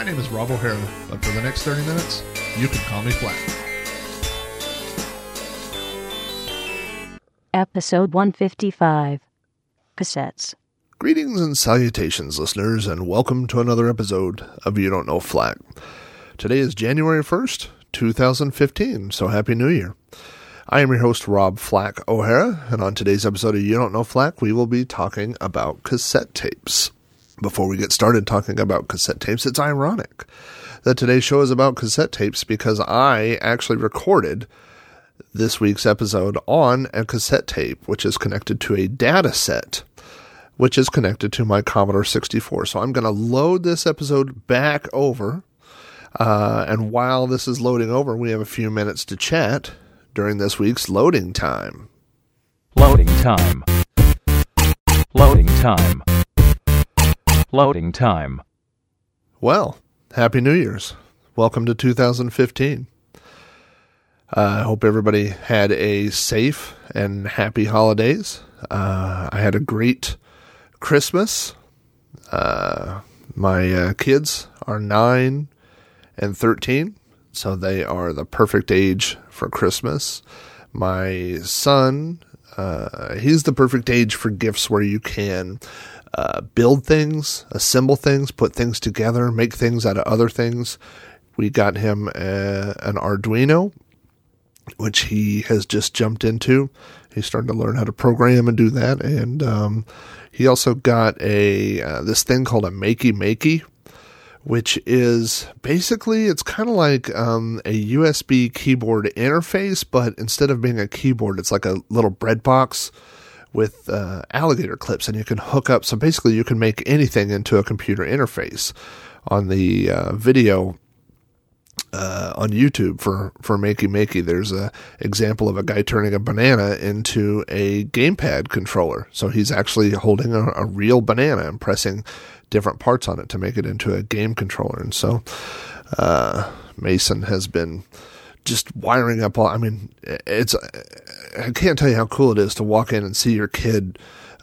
My name is Rob O'Hara, but for the next 30 minutes, you can call me Flack. Episode 155 Cassettes. Greetings and salutations, listeners, and welcome to another episode of You Don't Know Flack. Today is January 1st, 2015, so Happy New Year. I am your host, Rob Flack O'Hara, and on today's episode of You Don't Know Flack, we will be talking about cassette tapes. Before we get started talking about cassette tapes, it's ironic that today's show is about cassette tapes because I actually recorded this week's episode on a cassette tape, which is connected to a data set, which is connected to my Commodore 64. So I'm going to load this episode back over. Uh, and while this is loading over, we have a few minutes to chat during this week's loading time. Loading time. Loading time. Loading time. Well, Happy New Year's. Welcome to 2015. Uh, I hope everybody had a safe and happy holidays. Uh, I had a great Christmas. Uh, my uh, kids are 9 and 13, so they are the perfect age for Christmas. My son, uh, he's the perfect age for gifts where you can uh, build things, assemble things, put things together, make things out of other things. We got him a, an Arduino, which he has just jumped into. He's starting to learn how to program and do that, and um, he also got a uh, this thing called a Makey Makey, which is basically it's kind of like um, a USB keyboard interface, but instead of being a keyboard, it's like a little bread box with uh, alligator clips, and you can hook up. So basically, you can make anything into a computer interface. On the uh, video uh, on YouTube for for Makey Makey, there's a example of a guy turning a banana into a gamepad controller. So he's actually holding a, a real banana and pressing different parts on it to make it into a game controller. And so uh, Mason has been just wiring up all. I mean, it's I can't tell you how cool it is to walk in and see your kid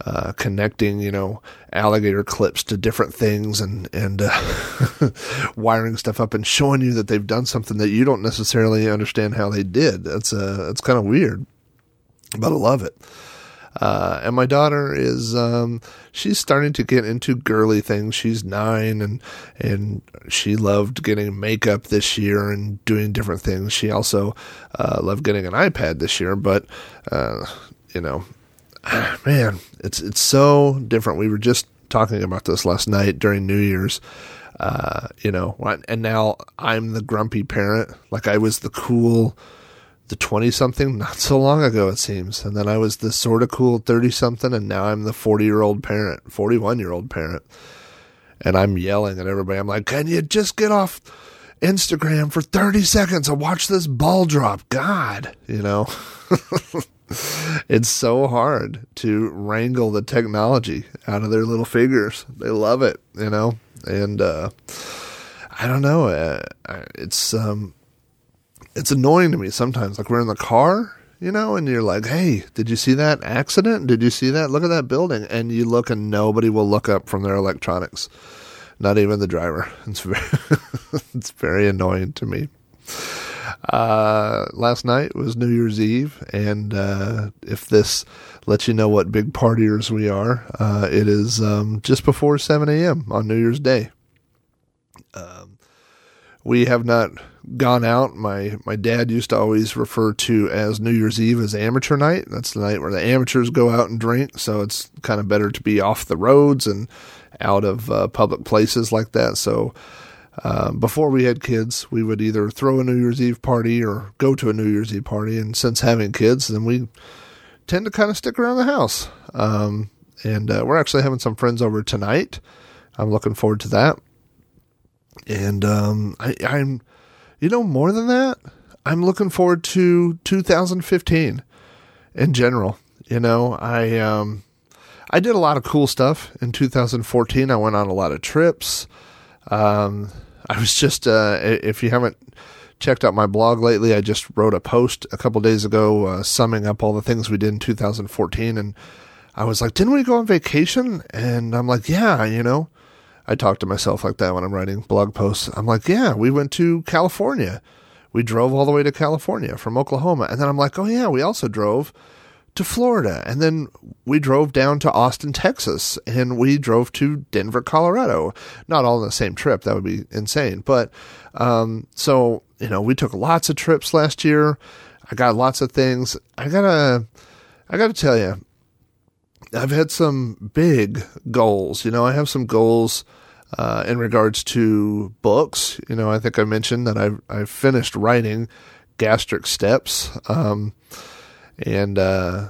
uh, connecting, you know, alligator clips to different things and and uh, wiring stuff up and showing you that they've done something that you don't necessarily understand how they did. That's uh, that's kind of weird, but I love it. Uh, and my daughter is um, she's starting to get into girly things. She's nine and and she loved getting makeup this year and doing different things. She also uh, loved getting an iPad this year, but uh, you know, man, it's it's so different. We were just talking about this last night during New Year's. Uh, you know, and now I'm the grumpy parent. Like I was the cool the 20 something not so long ago, it seems. And then I was the sort of cool 30 something, and now I'm the 40 year old parent, 41 year old parent. And I'm yelling at everybody. I'm like, can you just get off Instagram for 30 seconds and watch this ball drop? God, you know? it's so hard to wrangle the technology out of their little fingers. They love it, you know? And, uh, I don't know. Uh, it's, um, it's annoying to me sometimes. Like we're in the car, you know, and you're like, "Hey, did you see that accident? Did you see that? Look at that building." And you look, and nobody will look up from their electronics, not even the driver. It's very, it's very annoying to me. Uh, last night was New Year's Eve, and uh, if this lets you know what big partiers we are, uh, it is um, just before 7 a.m. on New Year's Day. Um, we have not gone out. My my dad used to always refer to as New Year's Eve as amateur night. That's the night where the amateurs go out and drink. So it's kind of better to be off the roads and out of uh, public places like that. So uh, before we had kids, we would either throw a New Year's Eve party or go to a New Year's Eve party. And since having kids, then we tend to kind of stick around the house. Um, and uh, we're actually having some friends over tonight. I'm looking forward to that. And um, I, I'm, you know, more than that, I'm looking forward to 2015 in general. You know, I um, I did a lot of cool stuff in 2014. I went on a lot of trips. Um, I was just, uh, if you haven't checked out my blog lately, I just wrote a post a couple days ago uh, summing up all the things we did in 2014. And I was like, didn't we go on vacation? And I'm like, yeah, you know, I talk to myself like that when I'm writing blog posts. I'm like, yeah, we went to California. We drove all the way to California from Oklahoma. And then I'm like, oh, yeah, we also drove to Florida. And then we drove down to Austin, Texas, and we drove to Denver, Colorado. Not all in the same trip. That would be insane. But um, so, you know, we took lots of trips last year. I got lots of things. I gotta, I gotta tell you, I've had some big goals. You know, I have some goals uh, in regards to books. You know, I think I mentioned that I've, I've finished writing Gastric Steps. Um, and uh,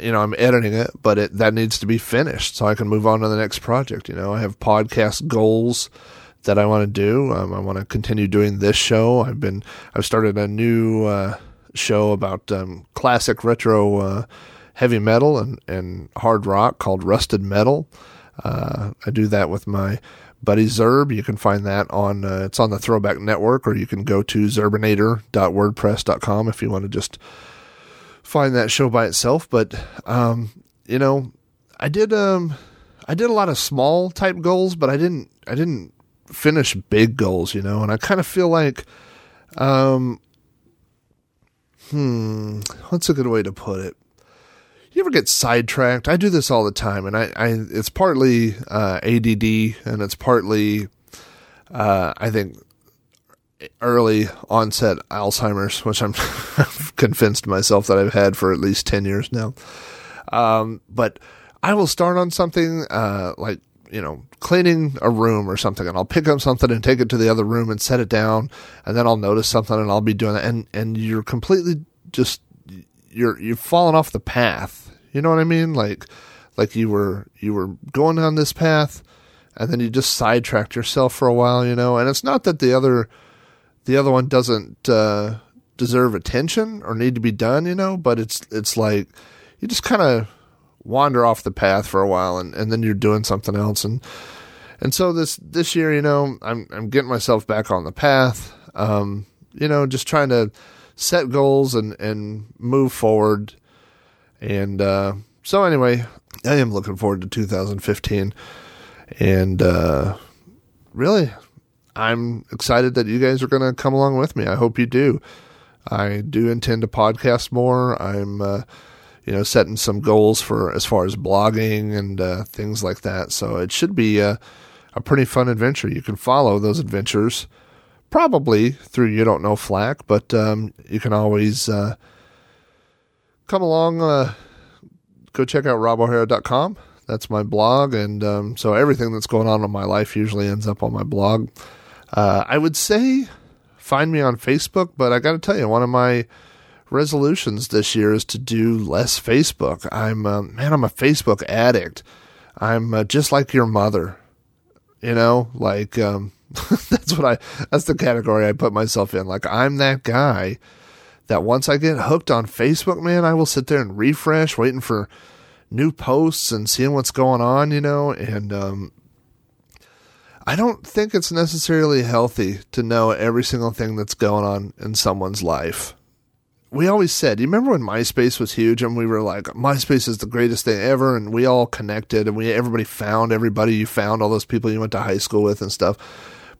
you know I'm editing it, but it that needs to be finished so I can move on to the next project. You know, I have podcast goals that I want to do. Um, I want to continue doing this show. I've been I've started a new uh, show about um, classic retro uh, heavy metal and and hard rock called Rusted Metal. Uh, I do that with my buddy Zerb. You can find that on uh, it's on the Throwback Network, or you can go to zerbinator.wordpress.com if you want to just find that show by itself. But um, you know, I did um, I did a lot of small type goals, but I didn't I didn't finish big goals. You know, and I kind of feel like um, hmm, what's a good way to put it? You ever get sidetracked? I do this all the time, and I, I it's partly uh, ADD, and it's partly, uh, I think, early onset Alzheimer's, which I'm convinced myself that I've had for at least 10 years now. Um, but I will start on something, uh, like, you know, cleaning a room or something, and I'll pick up something and take it to the other room and set it down, and then I'll notice something and I'll be doing that. And, and you're completely just, you're, you've fallen off the path. You know what I mean? Like, like you were, you were going on this path and then you just sidetracked yourself for a while, you know, and it's not that the other, the other one doesn't uh, deserve attention or need to be done, you know. But it's it's like you just kind of wander off the path for a while, and, and then you're doing something else, and and so this this year, you know, I'm I'm getting myself back on the path, um, you know, just trying to set goals and and move forward, and uh, so anyway, I am looking forward to 2015, and uh, really I'm excited that you guys are going to come along with me. I hope you do. I do intend to podcast more. I'm, uh, you know, setting some goals for as far as blogging and uh, things like that. So it should be a, a pretty fun adventure. You can follow those adventures probably through You Don't Know Flack, but um, you can always uh, come along. Uh, go check out robohara.com. That's my blog. And um, so everything that's going on in my life usually ends up on my blog. Uh, I would say find me on Facebook, but I got to tell you, one of my resolutions this year is to do less Facebook. I'm uh, man, I'm a Facebook addict. I'm uh, just like your mother, you know, like um, that's what I that's the category I put myself in. Like I'm that guy that once I get hooked on Facebook, man, I will sit there and refresh, waiting for new posts and seeing what's going on, you know, and um, I don't think it's necessarily healthy to know every single thing that's going on in someone's life. We always said, you remember when MySpace was huge and we were like, MySpace is the greatest thing ever, and we all connected and we everybody found everybody you found, all those people you went to high school with and stuff.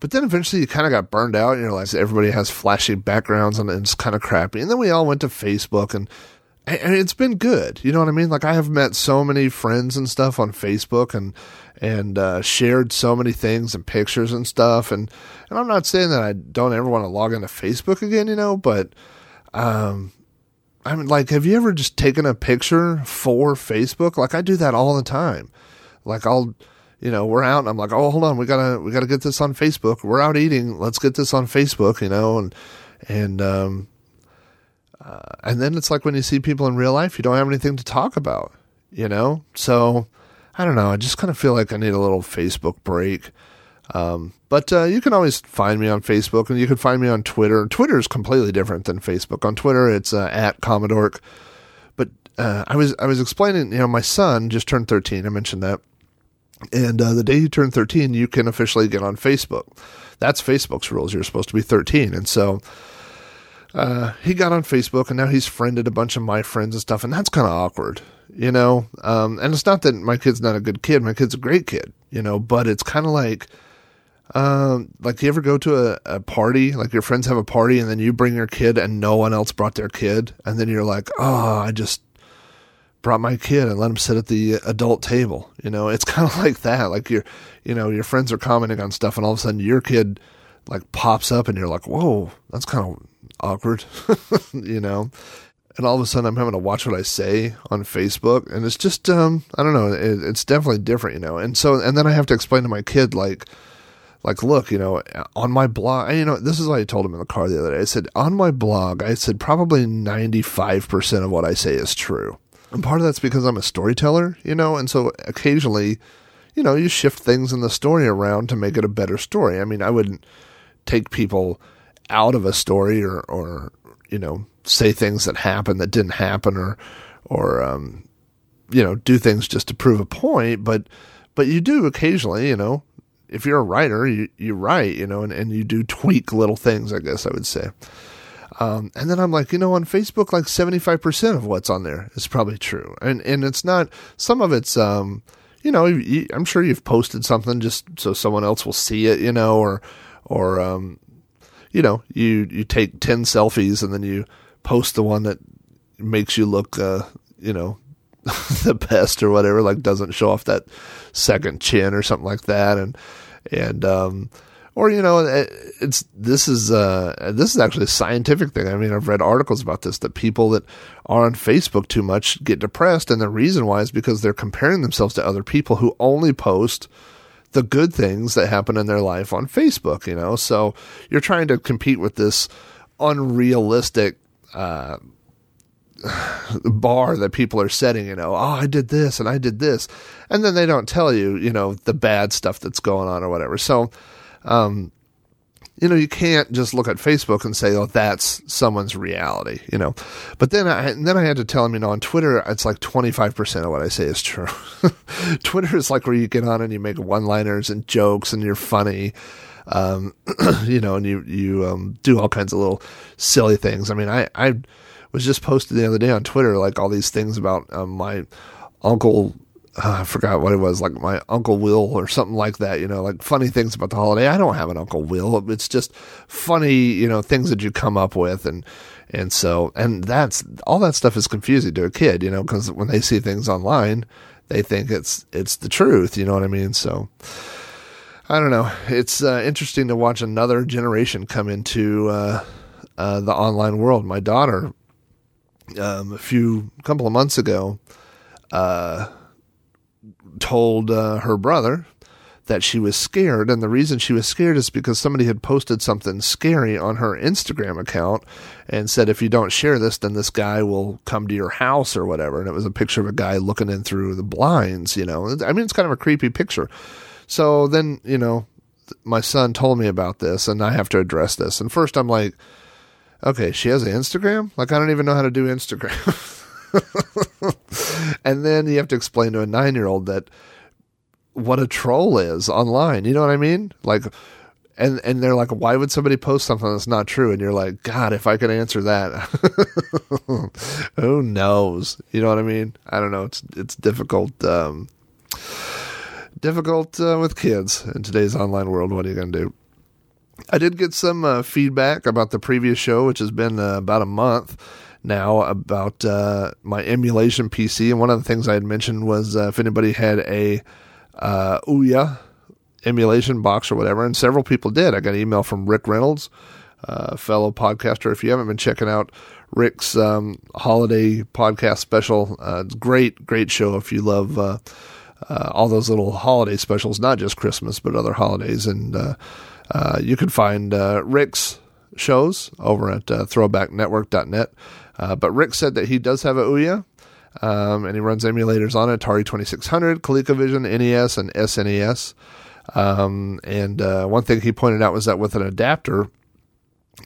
But then eventually you kind of got burned out and you're like, everybody has flashy backgrounds and it's kind of crappy. And then we all went to Facebook and and it's been good. You know what I mean? Like I have met so many friends and stuff on Facebook and and uh, shared so many things and pictures and stuff. And and I'm not saying that I don't ever want to log into Facebook again, you know, but um, I mean, like, have you ever just taken a picture for Facebook? Like I do that all the time. Like I'll, you know, we're out and I'm like, oh, hold on, we gotta we gotta get this on Facebook. We're out eating, let's get this on Facebook, you know, and and um uh, and then it's like when you see people in real life, you don't have anything to talk about, you know? So I don't know. I just kind of feel like I need a little Facebook break. Um, but uh, you can always find me on Facebook, and you can find me on Twitter. Twitter is completely different than Facebook. On Twitter, it's uh, at Commodore. But uh, I was I was explaining, you know, my son just turned 13. I mentioned that, and uh, the day you turn 13, you can officially get on Facebook. That's Facebook's rules. You're supposed to be 13, and so uh, he got on Facebook and now he's friended a bunch of my friends and stuff, and that's kind of awkward, you know. Um, and it's not that my kid's not a good kid; my kid's a great kid, you know. But it's kind of like, um, like you ever go to a, a party, like your friends have a party, and then you bring your kid, and no one else brought their kid, and then you're like, oh, I just brought my kid and let him sit at the adult table. You know, it's kind of like that. Like you're, you know, your friends are commenting on stuff, and all of a sudden your kid like pops up, and you're like, whoa, that's kind of awkward, you know. And all of a sudden, I'm having to watch what I say on Facebook, and it's just, um, I don't know, it, it's definitely different, you know. And so, and then I have to explain to my kid, like, like, look, you know, on my blog, you know, this is what I told him in the car the other day. I said, on my blog, I said probably 95% of what I say is true. And part of that's because I'm a storyteller, you know, and so occasionally, you know, you shift things in the story around to make it a better story. I mean, I wouldn't take people out of a story or, or, you know, say things that happened that didn't happen or, or, um, you know, do things just to prove a point, but, but you do occasionally, you know, if you're a writer, you, you write, you know, and, and you do tweak little things, I guess I would say. Um, and then I'm like, you know, on Facebook, like 75% of what's on there is probably true. And, and it's not, some of it's, um, you know, I'm sure you've posted something just so someone else will see it, you know, or, or, um, you know, you, you take 10 selfies and then you post the one that makes you look, uh, you know, the best or whatever, like doesn't show off that second chin or something like that. And, and, um, or you know it's this is uh this is actually a scientific thing i mean i've read articles about this that people that are on facebook too much get depressed and the reason why is because they're comparing themselves to other people who only post the good things that happen in their life on facebook you know so you're trying to compete with this unrealistic uh bar that people are setting, you know, oh, I did this and I did this. And then they don't tell you, you know, the bad stuff that's going on or whatever. So, um, you know, you can't just look at Facebook and say, "Oh, that's someone's reality," you know. But then I then I had to tell him, you know, on Twitter, it's like twenty five percent of what I say is true. Twitter is like where you get on and you make one liners and jokes and you're funny, um, you know, and you you um, do all kinds of little silly things. I mean, I I was just posted the other day on Twitter like all these things about um, my uncle uh, I forgot what it was, like my Uncle Will or something like that, you know, like funny things about the holiday. I don't have an Uncle Will. It's just funny, you know, things that you come up with. And, and so, and that's, all that stuff is confusing to a kid, you know, because when they see things online, they think it's, it's the truth, you know what I mean? So, I don't know. It's uh, interesting to watch another generation come into uh, uh, the online world. My daughter, um, a few couple of months ago, uh, told uh, her brother that she was scared. And the reason she was scared is because somebody had posted something scary on her Instagram account and said, if you don't share this, then this guy will come to your house or whatever. And it was a picture of a guy looking in through the blinds, you know. I mean, it's kind of a creepy picture. So then, you know, my son told me about this and I have to address this. And first I'm like, okay, she has an Instagram? Like, I don't even know how to do Instagram. and then you have to explain to a nine year old that what a troll is online. You know what I mean? Like, and and they're like, why would somebody post something that's not true? And you're like, God, if I could answer that, who knows? You know what I mean? I don't know. It's it's difficult. Um, difficult uh, with kids in today's online world. What are you going to do? I did get some uh, feedback about the previous show, which has been uh, about a month now about uh, my emulation PC. And one of the things I had mentioned was uh, if anybody had a uh, Ouya emulation box or whatever, and several people did. I got an email from Rick Reynolds, uh, fellow podcaster. If you haven't been checking out Rick's um, holiday podcast special, uh, great, great show if you love uh, uh, all those little holiday specials, not just Christmas, but other holidays. And uh, uh, you can find Rick's shows over at uh, throwbacknetwork.net. Uh, but Rick said that he does have a Ouya, um, and he runs emulators on Atari 2600, ColecoVision, NES, and SNES. Um, and uh, one thing he pointed out was that with an adapter,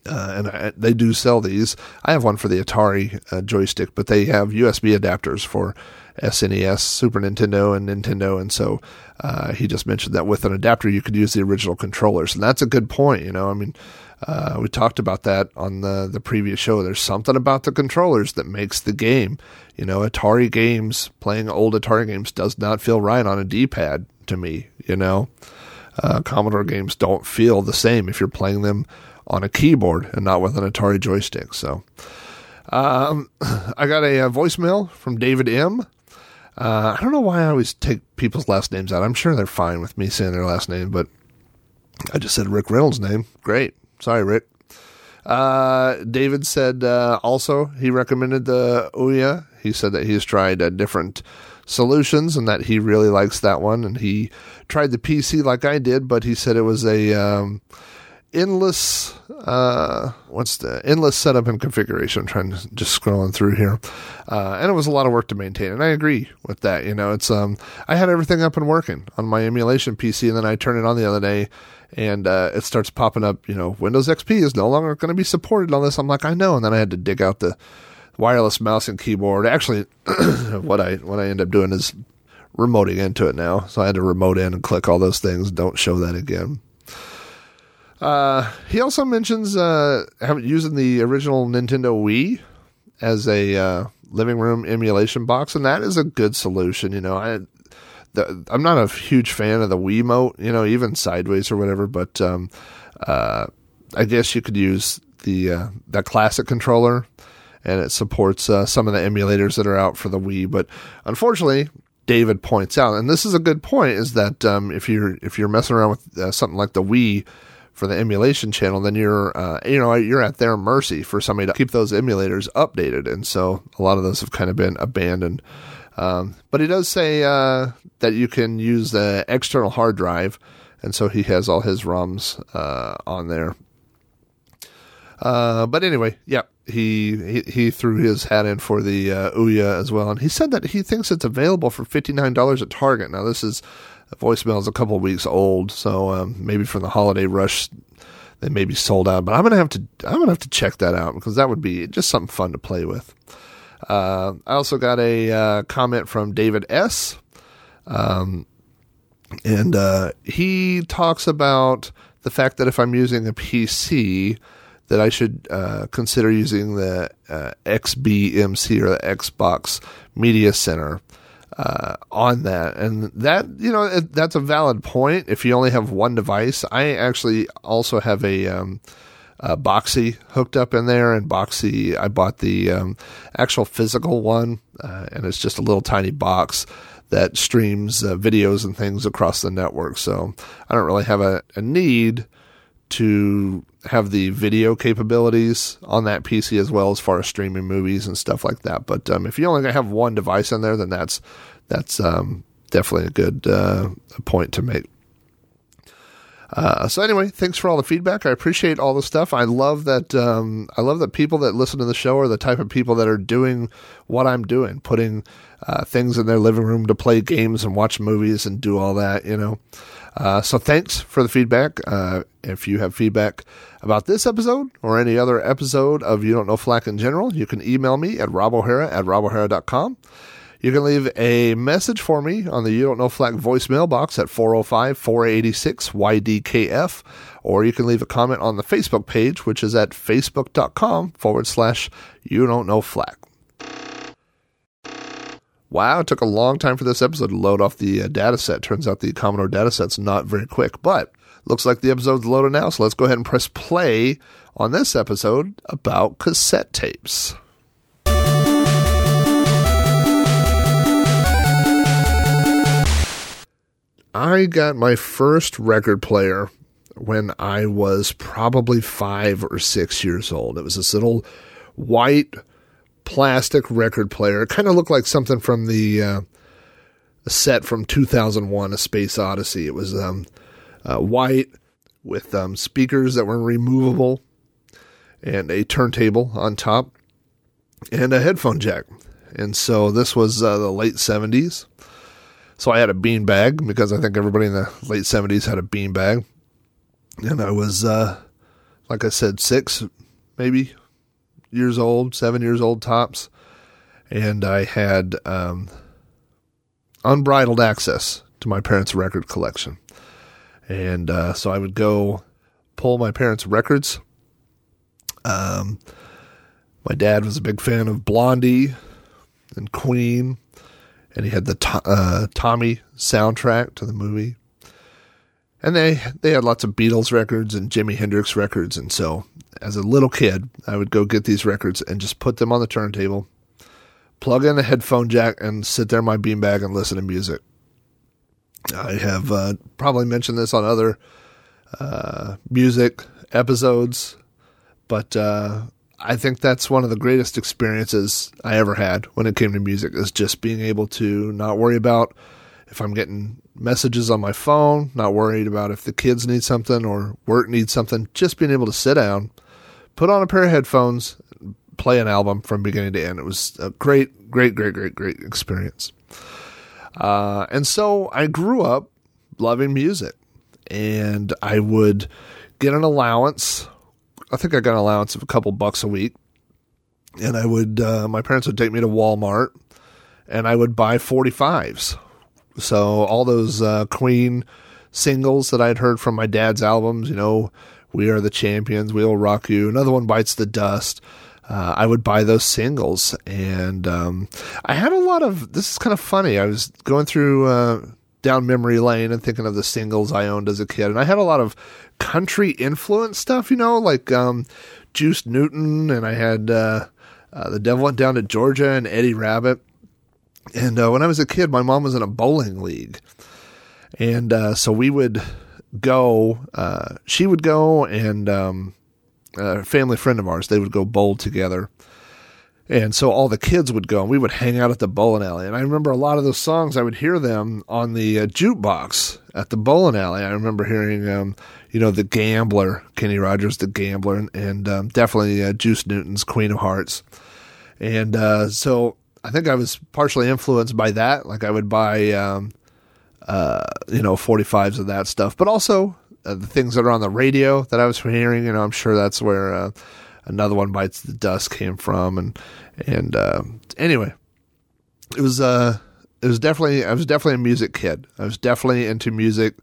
uh, and I, they do sell these. I have one for the Atari uh, joystick, but they have USB adapters for SNES, Super Nintendo, and Nintendo. And so uh, he just mentioned that with an adapter, you could use the original controllers, and that's a good point. You know, I mean, uh, we talked about that on the the previous show. There's something about the controllers that makes the game. You know, Atari games, playing old Atari games, does not feel right on a D-pad to me. You know, uh, Commodore games don't feel the same if you're playing them on a keyboard and not with an Atari joystick. So, um, I got a, a, voicemail from David M. Uh, I don't know why I always take people's last names out. I'm sure they're fine with me saying their last name, but I just said Rick Reynolds' name. Great. Sorry, Rick. Uh, David said uh, also he recommended the Ouya. He said that he's tried uh, different solutions and that he really likes that one. And he tried the PC like I did, but he said it was a um, endless uh, what's the endless setup and configuration. I'm trying to just scrolling through here, uh, and it was a lot of work to maintain. And I agree with that. You know, it's um, I had everything up and working on my emulation PC, and then I turned it on the other day and uh, it starts popping up. You know, Windows XP is no longer going to be supported on this. I'm like, I know, and then I had to dig out the wireless mouse and keyboard. Actually, what I what I end up doing is remoting into it now. So I had to remote in and click all those things. Don't show that again. Uh, he also mentions uh, using the original Nintendo Wii as a uh, living room emulation box, and that is a good solution. You know, I the, I'm not a huge fan of the Wiimote, you know, even sideways or whatever, but um, uh, I guess you could use the uh, that classic controller, and it supports uh, some of the emulators that are out for the Wii. But unfortunately, David points out, and this is a good point, is that um, if you're if you're messing around with uh, something like the Wii for the emulation channel, then you're uh, you know you're at their mercy for somebody to keep those emulators updated, and so a lot of those have kind of been abandoned. Um, but he does say uh, that you can use the external hard drive, and so he has all his ROMs uh, on there. Uh, but anyway, yeah, he, he, he threw his hat in for the uh, Ouya as well, and he said that he thinks it's available for fifty nine dollars at Target. Now this is voicemail is a couple weeks old, so um, maybe from the holiday rush they may be sold out. But I'm gonna have to I'm gonna have to check that out because that would be just something fun to play with. Uh, I also got a uh, comment from David S. Um, and uh, he talks about the fact that if I'm using a PC, that I should uh, consider using the uh, XBMC or the Xbox Media Center uh, on that. And that, you know, that's a valid point if you only have one device. I actually also have a. Um, uh, Boxee hooked up in there, and Boxee, I bought the um, actual physical one, uh, and it's just a little tiny box that streams uh, videos and things across the network. So I don't really have a, a need to have the video capabilities on that PC as well as far as streaming movies and stuff like that. But um, if you only have one device in there, then that's that's um, definitely a good uh, point to make. Uh, so anyway, thanks for all the feedback. I appreciate all the stuff. I love that. Um, I love that people that listen to the show are the type of people that are doing what I'm doing, putting uh, things in their living room to play games and watch movies and do all that. You know. Uh, so thanks for the feedback. Uh, if you have feedback about this episode or any other episode of You Don't Know Flack in general, you can email me at robohara at robohara.com. You can leave a message for me on the You Don't Know Flack voicemail box at 405 486 YDKF, or you can leave a comment on the Facebook page, which is at facebook.com forward slash You Don't Know Flack. Wow, it took a long time for this episode to load off the uh, data set. Turns out the Commodore data set's not very quick, but looks like the episode's loaded now, so let's go ahead and press play on this episode about cassette tapes. I got my first record player when I was probably five or six years old. It was this little white plastic record player. It kind of looked like something from the uh, set from 2001 A Space Odyssey. It was um, uh, white with um, speakers that were removable and a turntable on top and a headphone jack. And so this was uh, the late 70s. So I had a bean bag because I think everybody in the late 70s had a bean bag. And I was, uh, like I said, six, maybe years old, seven years old tops. And I had um, unbridled access to my parents' record collection. And uh, so I would go pull my parents' records. Um, my dad was a big fan of Blondie and Queen, and he had the to- uh, Tommy soundtrack to the movie. And they they had lots of Beatles records and Jimi Hendrix records, and so as a little kid, I would go get these records and just put them on the turntable, plug in a headphone jack, and sit there in my beanbag and listen to music. I have uh, probably mentioned this on other uh, music episodes, but uh, I think that's one of the greatest experiences I ever had when it came to music is just being able to not worry about if I'm getting messages on my phone, not worried about if the kids need something or work needs something, just being able to sit down, put on a pair of headphones, play an album from beginning to end. It was a great, great, great, great, great experience. Uh, and so I grew up loving music and I would get an allowance. I think I got an allowance of a couple bucks a week. And I would, uh, my parents would take me to Walmart and I would buy 45s. So all those uh, Queen singles that I'd heard from my dad's albums, you know, We Are the Champions, We'll Rock You, another one bites the dust. Uh, I would buy those singles, and um, I had a lot of. This is kind of funny. I was going through uh, down memory lane and thinking of the singles I owned as a kid, and I had a lot of country influence stuff. You know, like um, Juice Newton, and I had uh, uh, the Devil Went Down to Georgia and Eddie Rabbitt. And uh, when I was a kid, my mom was in a bowling league, and uh, so we would go. Uh, she would go, and um, a family friend of ours, they would go bowl together. And so all the kids would go and we would hang out at the bowling alley. And I remember a lot of those songs, I would hear them on the uh, jukebox at the bowling alley. I remember hearing, um, you know, The Gambler, Kenny Rogers, The Gambler, and, and um, definitely uh, Juice Newton's Queen of Hearts. And uh, so I think I was partially influenced by that. Like I would buy, um, uh, you know, 45s of that stuff, but also uh, the things that are on the radio that I was hearing. You know, I'm sure that's where uh, another one bites the dust came from. And and uh, anyway, it was uh, it was definitely I was definitely a music kid. I was definitely into music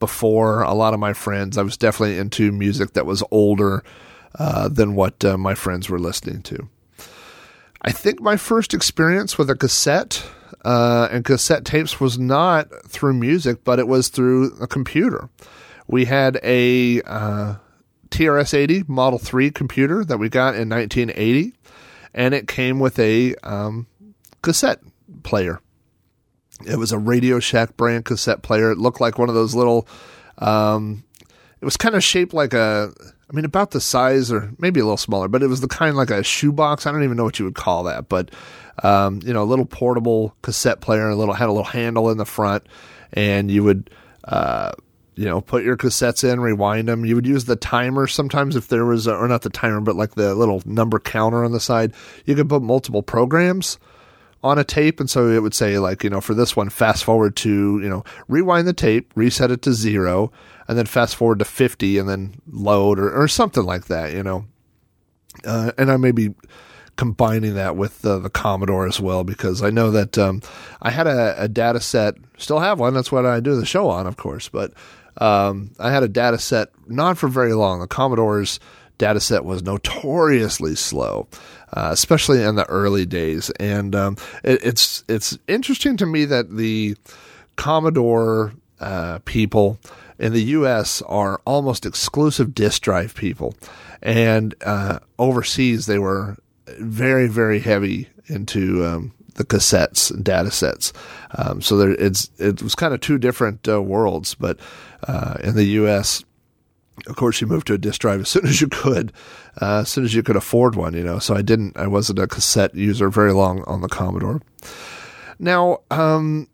before a lot of my friends. I was definitely into music that was older uh, than what uh, my friends were listening to. I think my first experience with a cassette uh, and cassette tapes was not through music, but it was through a computer. We had a uh, TRS 80 Model 3 computer that we got in 1980, and it came with a um, cassette player. It was a Radio Shack brand cassette player. It looked like one of those little, um, it was kind of shaped like a, I mean, about the size or maybe a little smaller, but it was the kind like a shoebox. I don't even know what you would call that, but, um, you know, a little portable cassette player, a little, had a little handle in the front, and you would, uh, you know, put your cassettes in, rewind them. You would use the timer sometimes if there was, a, or not the timer, but like the little number counter on the side. You could put multiple programs on a tape. And so it would say, like, you know, for this one, fast forward to, you know, rewind the tape, reset it to zero, and then fast forward to 50 and then load or, or something like that, you know. Uh, and I may be combining that with the Commodore as well because I know that um, I had a, a data set, still have one. That's what I do the show on, of course. But um, I had a data set not for very long. The Commodore's data set was notoriously slow, uh, especially in the early days. And um, it, it's it's interesting to me that the Commodore uh, people in the U.S. are almost exclusive disk drive people, and uh, overseas they were very very heavy into um, the cassettes and data sets. Um, so there, it's it was kind of two different uh, worlds. But uh, in the U.S., of course, you moved to a disk drive as soon as you could, uh, as soon as you could afford one. You know, so I didn't. I wasn't a cassette user very long on the Commodore. Now, um,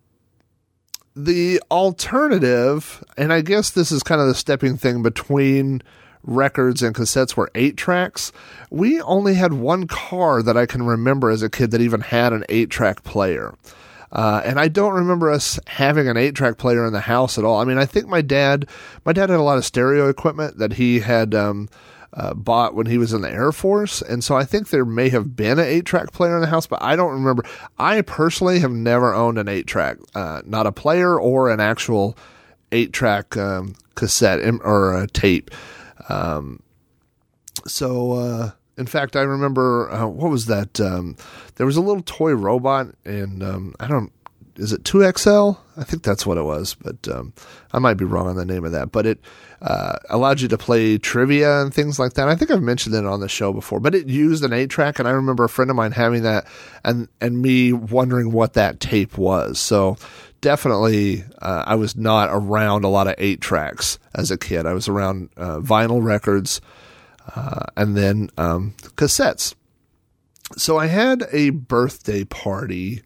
the alternative, and I guess this is kind of the stepping thing between records and cassettes were eight tracks. We only had one car that I can remember as a kid that even had an eight track player. Uh, and I don't remember us having an eight track player in the house at all. I mean, I think my dad, my dad had a lot of stereo equipment that he had, um, uh, bought when he was in the Air Force. And so I think there may have been an eight track player in the house, but I don't remember. I personally have never owned an eight track, uh, not a player or an actual eight track, um, cassette or a tape. Um, so, uh, in fact, I remember uh, what was that? Um, there was a little toy robot, and um, I don't. Is it 2-XL? I think that's what it was, but um, I might be wrong on the name of that. But it uh, allowed you to play trivia and things like that. I think I've mentioned it on the show before, but it used an eight track, and I remember a friend of mine having that, and and me wondering what that tape was. So definitely, uh, I was not around a lot of eight tracks as a kid. I was around uh, vinyl records uh, and then um, cassettes. So I had a birthday party.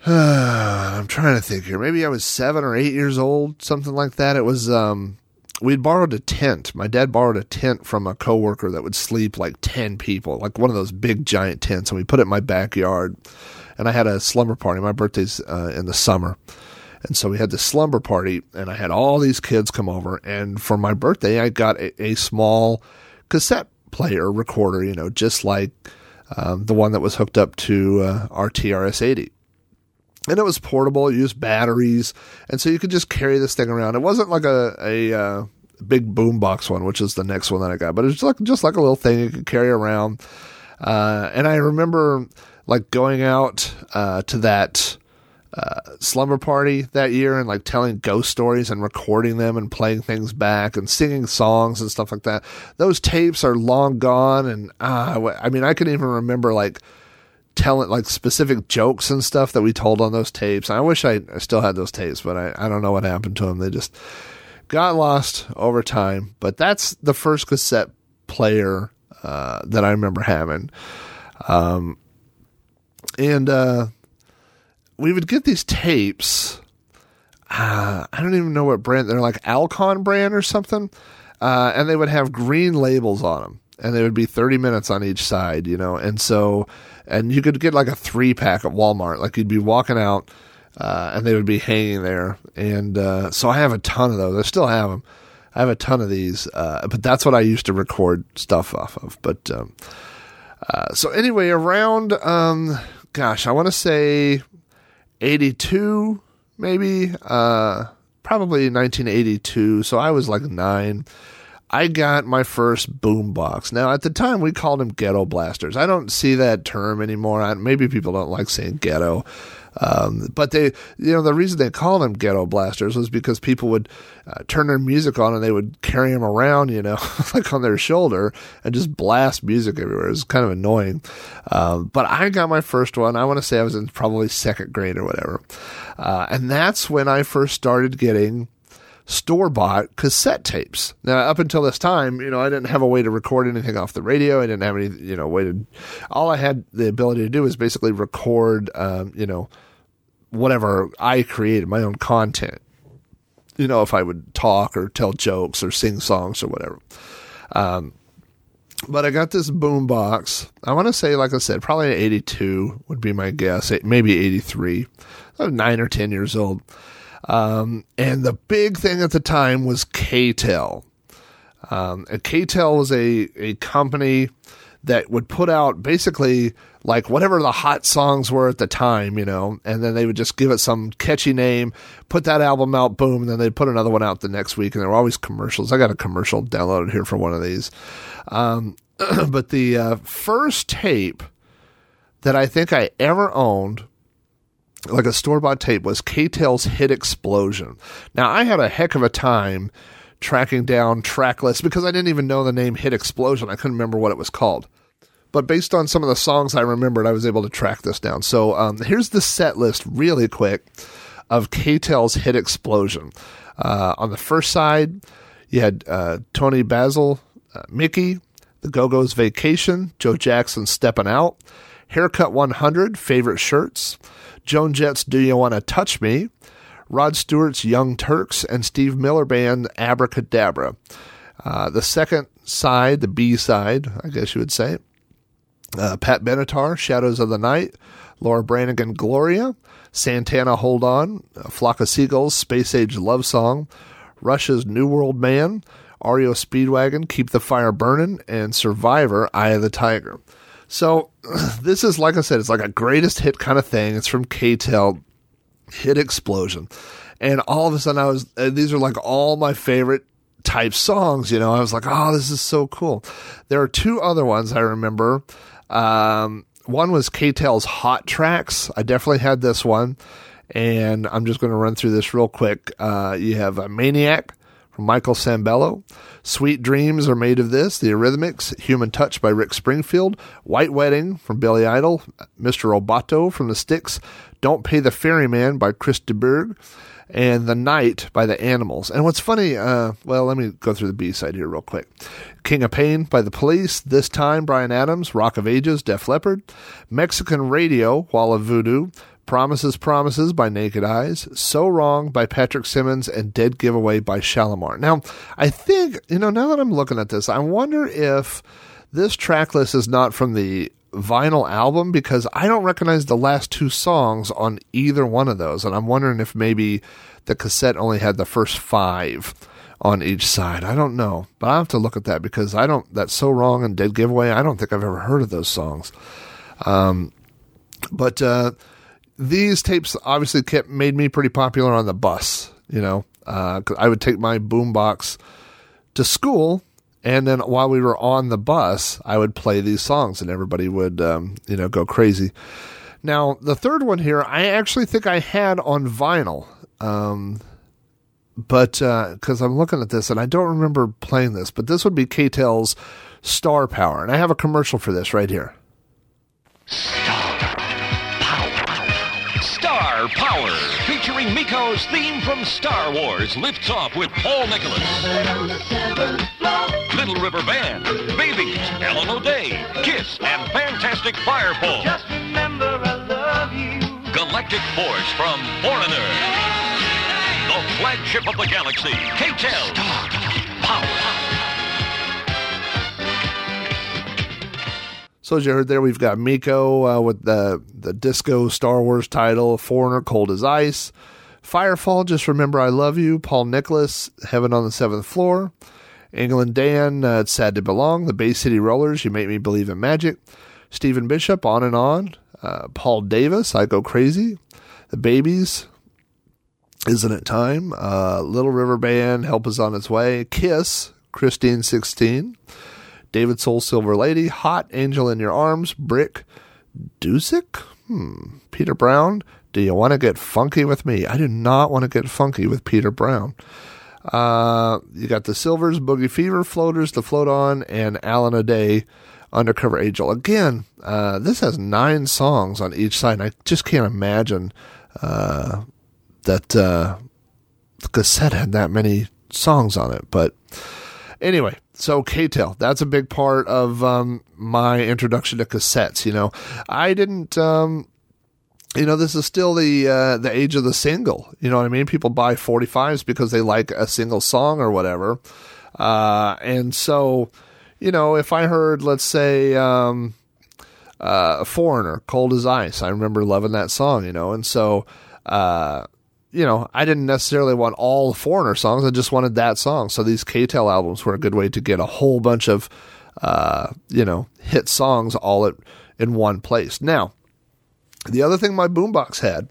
I'm trying to think here. Maybe I was seven or eight years old, something like that. It was um, we'd borrowed a tent. My dad borrowed a tent from a coworker that would sleep like ten people, like one of those big giant tents, and we put it in my backyard. And I had a slumber party. My birthday's uh, in the summer. And so we had this slumber party, and I had all these kids come over. And for my birthday, I got a, a small cassette player recorder, you know, just like um, the one that was hooked up to uh, our TRS 80. And it was portable, it used batteries. And so you could just carry this thing around. It wasn't like a, a uh, big boombox one, which is the next one that I got, but it was like, just like a little thing you could carry around. Uh, and I remember like going out uh, to that uh, slumber party that year and like telling ghost stories and recording them and playing things back and singing songs and stuff like that. Those tapes are long gone, and uh, I mean, I can even remember like telling like specific jokes and stuff that we told on those tapes. I wish I, still had those tapes, but I, I don't know what happened to them. They just got lost over time. But that's the first cassette player uh, that I remember having. Um, and uh, we would get these tapes. Uh, I don't even know what brand they're like Alcon brand or something, uh, and they would have green labels on them, and they would be thirty minutes on each side, you know. And so, and you could get like a three pack at Walmart. Like you'd be walking out, uh, and they would be hanging there. And uh, so I have a ton of those. I still have them. I have a ton of these, uh, but that's what I used to record stuff off of. But um, uh, so anyway, around um, gosh, I want to say 82, maybe, uh, probably 1982. So I was like nine. I got my first boombox. Now, at the time, we called them ghetto blasters. I don't see that term anymore. I, maybe people don't like saying ghetto. Um, but they, you know, the reason they called them ghetto blasters was because people would uh, turn their music on and they would carry them around, you know, like on their shoulder and just blast music everywhere. It was kind of annoying. Um, but I got my first one. I want to say I was in probably second grade or whatever. Uh, and that's when I first started getting store bought cassette tapes. Now, up until this time, you know, I didn't have a way to record anything off the radio. I didn't have any, you know, way to. All I had the ability to do was basically record, um, you know, whatever I created, my own content. You know, if I would talk or tell jokes or sing songs or whatever. Um, but I got this boom box. I want to say, like I said, probably 82 would be my guess, maybe 83. I was nine or 10 years old. Um, and the big thing at the time was K-tel. Um, and K-tel was a, a company that would put out basically like whatever the hot songs were at the time, you know, and then they would just give it some catchy name, put that album out, boom, and then they'd put another one out the next week, and there were always commercials. I got a commercial downloaded here for one of these. Um, but the uh, first tape that I think I ever owned, like a store bought tape, was K-tel's Hit Explosion. Now, I had a heck of a time tracking down track lists because I didn't even know the name Hit Explosion. I couldn't remember what it was called. But based on some of the songs I remembered, I was able to track this down. So um, here's the set list, really quick, of K-tel's Hit Explosion. Uh, on the first side, you had uh, Toni Basil, uh, Mickey, The Go Go's Vacation, Joe Jackson Stepping Out, Haircut 100, Favorite Shirts, Joan Jett's Do You Want to Touch Me, Rod Stewart's Young Turks, and Steve Miller Band Abracadabra. Uh, the second side, the B side, I guess you would say, uh, Pat Benatar, Shadows of the Night, Laura Branigan, Gloria, Santana, Hold On, Flock of Seagulls, Space Age Love Song, Rush's New World Man, REO Speedwagon, Keep the Fire Burning, and Survivor, Eye of the Tiger. So this is, like I said, it's like a greatest hit kind of thing. It's from K-tel, Hit Explosion. And all of a sudden I was, uh, these are like all my favorite type songs, you know, I was like, oh, this is so cool. There are two other ones I remember. Um, one was K-tel's Hot Tracks. I definitely had this one. And I'm just going to run through this real quick. Uh, you have a Maniac Michael Sembello. Sweet Dreams are made of this. The Eurythmics, Human Touch by Rick Springfield. White Wedding from Billy Idol. Mr. Roboto from the Styx. Don't Pay the Ferryman by Chris de Burgh and The Night by The Animals. And what's funny, uh, well, let me go through the B side here real quick. King of Pain by The Police, This Time, Bryan Adams, Rock of Ages, Def Leppard, Mexican Radio, Wall of Voodoo, Promises, Promises by Naked Eyes, So Wrong by Patrick Simmons, and Dead Giveaway by Shalamar. Now, I think, you know, now that I'm looking at this, I wonder if this track list is not from the vinyl album because I don't recognize the last two songs on either one of those. And I'm wondering if maybe the cassette only had the first five on each side. I don't know, but I have to look at that because I don't, that's so wrong and dead giveaway. I don't think I've ever heard of those songs. Um, but, uh, these tapes obviously kept made me pretty popular on the bus, you know, uh, I would take my boombox to school and then while we were on the bus, I would play these songs, and everybody would, um, you know, go crazy. Now, the third one here, I actually think I had on vinyl, um, but because I'm looking at this and I don't remember playing this, but this would be K-tel's Star Power, and I have a commercial for this right here. Star Power, featuring Meco's theme from Star Wars, lifts off with Paul Nicholas. Little River Band, Babies, Alan O'Day, Kiss, and Fantastic Fireball. Just remember I love you. Galactic Force from Foreigner. The flagship of the galaxy, K-tel. Star Power. So as you heard there, we've got Meco uh, with the the disco Star Wars title, Foreigner, Cold as Ice, Firefall, Just Remember I Love You, Paul Nicholas, Heaven on the Seventh Floor, England Dan, uh, It's Sad to Belong, The Bay City Rollers, You Make Me Believe in Magic, Stephen Bishop, On and On, uh, Paul Davis, I Go Crazy, The Babies, Isn't It Time, uh, Little River Band, Help Is On Its Way, Kiss, Christine 16, David Soul Silver Lady, Hot Angel in Your Arms, Brick, Dusic, hmm, Peter Brown. Do you want to get funky with me? I do not want to get funky with Peter Brown. Uh, you got the Sylvers, Boogie Fever, Floaters, The Float On, and Alan O'Day, Undercover Angel. Again, uh, this has nine songs on each side. And I just can't imagine uh, that uh, the cassette had that many songs on it. But anyway, so K-tel, that's a big part of um, my introduction to cassettes. You know, I didn't. Um, you know, this is still the uh, the age of the single. You know what I mean? People buy 45s because they like a single song or whatever. Uh, and so, you know, if I heard, let's say, um, uh, Foreigner, Cold as Ice, I remember loving that song, you know, and so, uh, you know, I didn't necessarily want all Foreigner songs. I just wanted that song. So these K-tel albums were a good way to get a whole bunch of, uh, you know, hit songs all at, in one place. Now, the other thing my boombox had,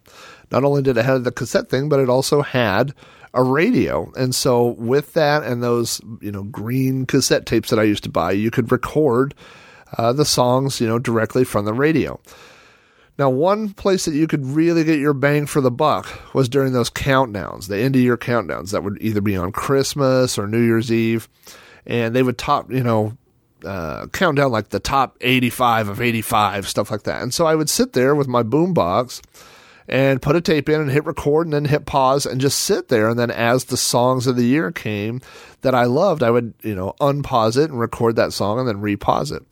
not only did it have the cassette thing, but it also had a radio. And so with that and those, you know, green cassette tapes that I used to buy, you could record uh, the songs, you know, directly from the radio. Now, one place that you could really get your bang for the buck was during those countdowns, the end of year countdowns that would either be on Christmas or New Year's Eve. And they would top, you know, uh, count down like the top 85 of 85, stuff like that. And so I would sit there with my boombox and put a tape in and hit record and then hit pause and just sit there. And then as the songs of the year came that I loved, I would, you know, unpause it and record that song and then repause it.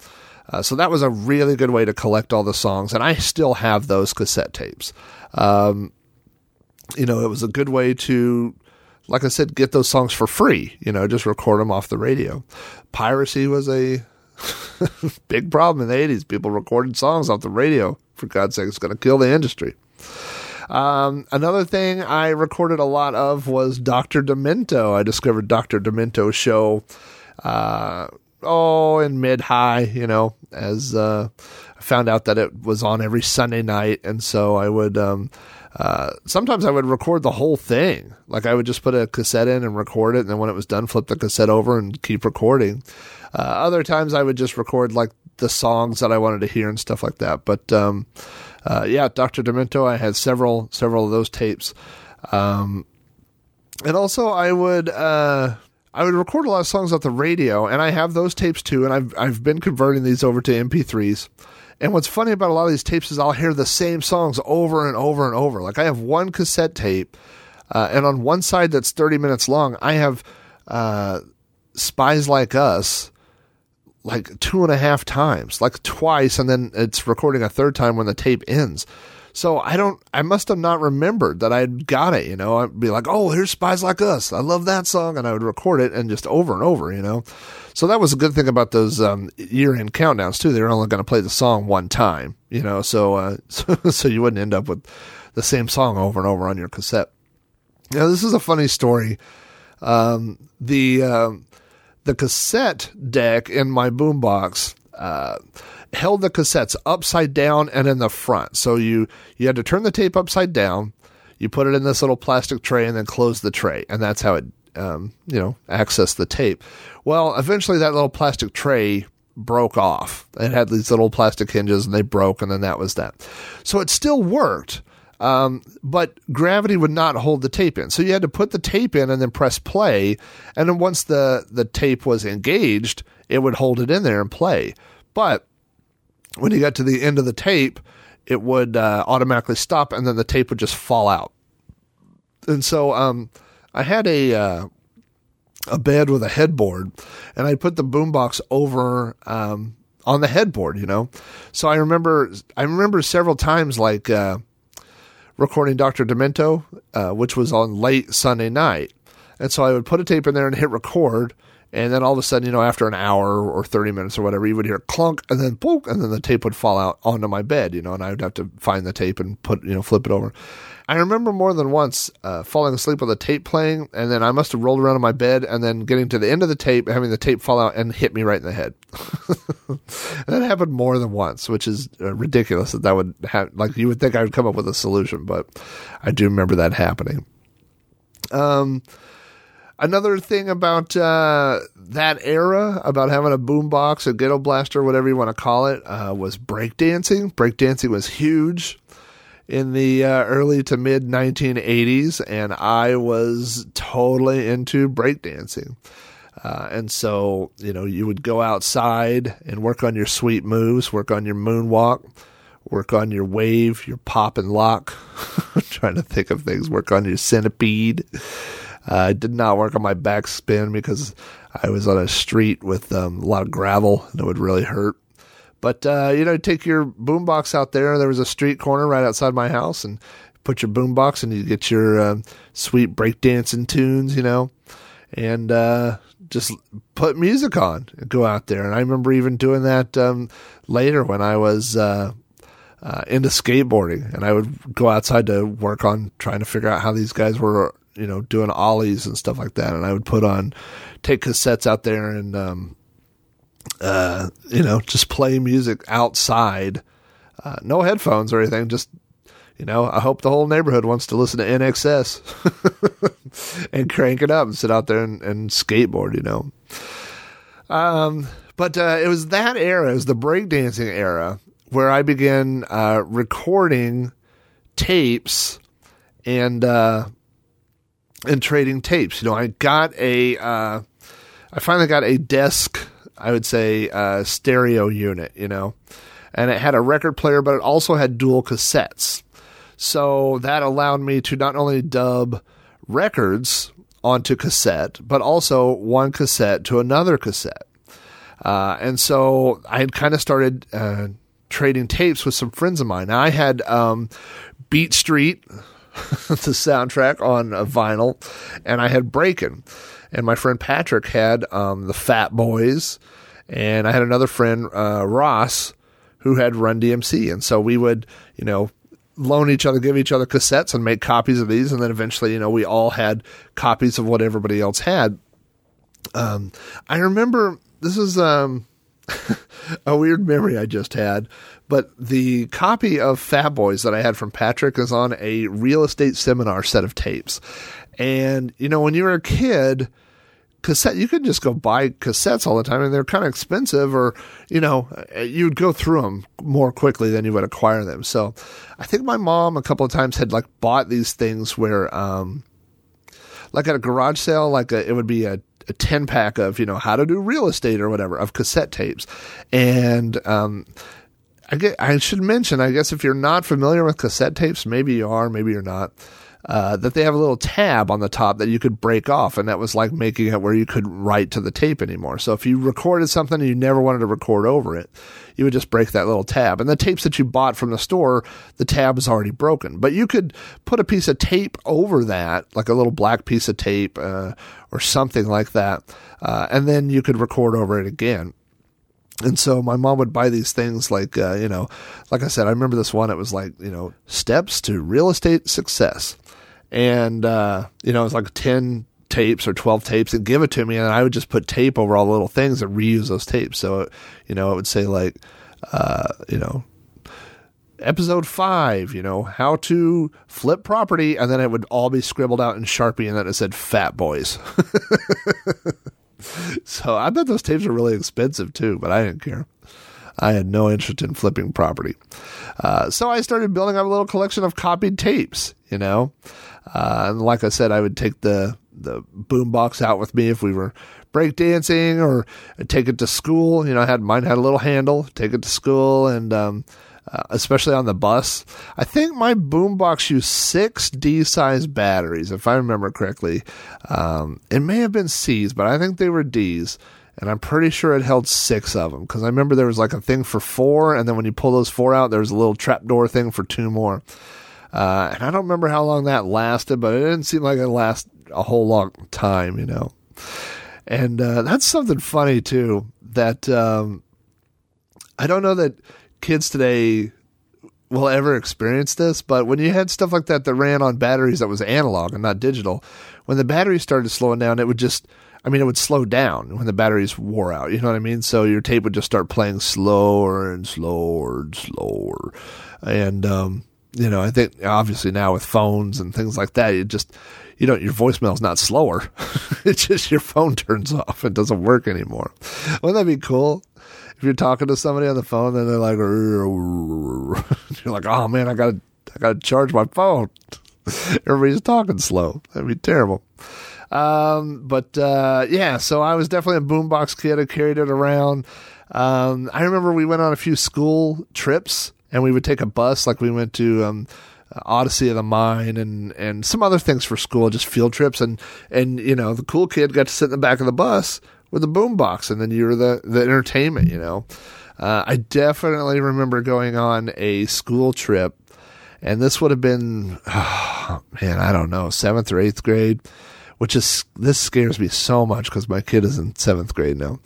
Uh, so that was a really good way to collect all the songs. And I still have those cassette tapes. Um, you know, it was a good way to, like I said, get those songs for free, you know, just record them off the radio. Piracy was a big problem in the 80s. People recorded songs off the radio For God's sake, it's going to kill the industry. Um, another thing I recorded a lot of was Dr. Demento. I discovered Dr. Demento's show, uh, oh, in mid high, you know, as uh, I found out that it was on every Sunday night. And so I would, um, uh, sometimes I would record the whole thing. Like I would just put a cassette in and record it. And then when it was done, flip the cassette over and keep recording. Uh, other times I would just record like the songs that I wanted to hear and stuff like that. But, um, uh, yeah, Dr. Demento, I had several, several of those tapes. Um, and also I would, uh, I would record a lot of songs off the radio and I have those tapes too. And I've, I've been converting these over to MP3s. And what's funny about a lot of these tapes is I'll hear the same songs over and over and over. Like I have one cassette tape, uh, and on one side that's 30 minutes long, I have, uh, Spies Like Us, like two and a half times, like twice, and then it's recording a third time when the tape ends. So I don't, I must have not remembered that I'd got it, you know. I'd be like, oh, here's Spies Like Us. I love that song. And I would record it and just over and over, you know. So that was a good thing about those um, year end countdowns, too. They were only going to play the song one time, you know, so, uh, so, so you wouldn't end up with the same song over and over on your cassette. Now, this is a funny story. Um, the, um, the cassette deck in my boombox uh, held the cassettes upside down and in the front. So you you had to turn the tape upside down. You put it in this little plastic tray and then close the tray, and that's how it um, you know access the tape. Well, eventually that little plastic tray broke off. It had these little plastic hinges and they broke, and then that was that. So it still worked. Um, but gravity would not hold the tape in. So you had to put the tape in and then press play. And then once the, the tape was engaged, it would hold it in there and play. But when you got to the end of the tape, it would uh, automatically stop and then the tape would just fall out. And so um, I had a uh, a bed with a headboard, and I put the boombox over um, on the headboard. You know, so I remember I remember several times like. Uh, recording Dr. Demento, uh, which was on late Sunday night. And so I would put a tape in there and hit record. And then all of a sudden, you know, after an hour or 30 minutes or whatever, you would hear clunk and then boom, and then the tape would fall out onto my bed, you know, and I would have to find the tape and put, you know, flip it over. I remember more than once uh, falling asleep with the tape playing, and then I must have rolled around in my bed and then getting to the end of the tape, having the tape fall out and hit me right in the head. that happened more than once, which is uh, ridiculous that that would have, like, you would think I would come up with a solution, but I do remember that happening. Um, another thing about uh, that era, about having a boombox, a ghetto blaster, whatever you want to call it, uh, was breakdancing. Breakdancing was huge in the uh, early to mid 1980s, and I was totally into breakdancing. Uh, and so, you know, you would go outside and work on your sweet moves, work on your moonwalk, work on your wave, your pop and lock. trying to think of things, work on your centipede. Uh, I did not work on my backspin because I was on a street with um, a lot of gravel and it would really hurt. But uh, you know, take your boombox out there. There was a street corner right outside my house, and put your boombox, and you get your uh, sweet breakdancing tunes, you know, and uh, just put music on and go out there. And I remember even doing that um, later when I was uh, uh, into skateboarding, and I would go outside to work on trying to figure out how these guys were, you know, doing ollies and stuff like that. And I would put on, take cassettes out there and um, uh, you know, just play music outside. Uh, no headphones or anything. Just, you know, I hope the whole neighborhood wants to listen to INXS and crank it up and sit out there and, and skateboard, you know. Um, but uh, it was that era, it was the breakdancing era, where I began uh, recording tapes and uh, and trading tapes. You know, I got a, uh, I finally got a desk I would say, uh, stereo unit, you know. And it had a record player, but it also had dual cassettes. So that allowed me to not only dub records onto cassette, but also one cassette to another cassette. Uh, and so I had kind of started uh, trading tapes with some friends of mine. Now I had um, Beat Street, the soundtrack on a vinyl, and I had Breakin' and my friend Patrick had um, the Fat Boys, and I had another friend uh, Ross who had Run DMC, and so we would, you know, loan each other, give each other cassettes, and make copies of these, and then eventually, you know, we all had copies of what everybody else had. Um, I remember this is um, a weird memory I just had, but the copy of Fat Boys that I had from Patrick is on a real estate seminar set of tapes. And, you know, when you were a kid, cassette, you could just go buy cassettes all the time and they're kind of expensive or, you know, you'd go through them more quickly than you would acquire them. So I think my mom a couple of times had like bought these things where, um, like at a garage sale, like a, it would be a, a 10 pack of, you know, how to do real estate or whatever of cassette tapes. And, um, I, get, I should mention, I guess if you're not familiar with cassette tapes, maybe you are, maybe you're not. Uh, that they have a little tab on the top that you could break off, and that was like making it where you could write to the tape anymore. So if you recorded something and you never wanted to record over it, you would just break that little tab. And the tapes that you bought from the store, the tab is already broken, but you could put a piece of tape over that, like a little black piece of tape uh, or something like that, uh, and then you could record over it again. And so my mom would buy these things like, uh, you know, like I said, I remember this one. It was like, you know, steps to real estate success. And, uh, you know, it was like 10 tapes or 12 tapes and give it to me. And I would just put tape over all the little things and reuse those tapes. So, you know, it would say like, uh, you know, episode five, you know, how to flip property. And then it would all be scribbled out in Sharpie and then it said fat boys. so I bet those tapes were really expensive too, but I didn't care. I had no interest in flipping property. Uh, so I started building up a little collection of copied tapes, you know. Uh, and like I said, I would take the, the boombox out with me if we were breakdancing or take it to school. You know, I had mine had a little handle, take it to school and, um, uh, especially on the bus. I think my boombox used six D size batteries, if I remember correctly. Um, it may have been C's, but I think they were D's. And I'm pretty sure it held six of them because I remember there was like a thing for four, and then when you pull those four out, there was a little trapdoor thing for two more. Uh, and I don't remember how long that lasted, but it didn't seem like it lasted a whole long time, you know. And uh, that's something funny too. That um, I don't know that kids today will ever experience this, but when you had stuff like that that ran on batteries that was analog and not digital, when the batteries started slowing down, it would just, I mean, it would slow down when the batteries wore out. You know what I mean? So your tape would just start playing slower and slower and slower. And, um, you know, I think obviously now with phones and things like that, it just, you know, your voicemail's not slower. it's just your phone turns off. and doesn't work anymore. Wouldn't that be cool? If you're talking to somebody on the phone and they're like, you're like, oh man, I gotta, I gotta charge my phone. Everybody's talking slow. That'd be terrible. Um, but uh, yeah, so I was definitely a boombox kid. I carried it around. Um, I remember we went on a few school trips and we would take a bus. Like we went to um, Odyssey of the Mind and and some other things for school, just field trips. And and you know the cool kid got to sit in the back of the bus with a boombox, and then you were the the entertainment. You know, uh, I definitely remember going on a school trip, and this would have been, oh, man, I don't know, seventh or eighth grade, which is this scares me so much because my kid is in seventh grade now.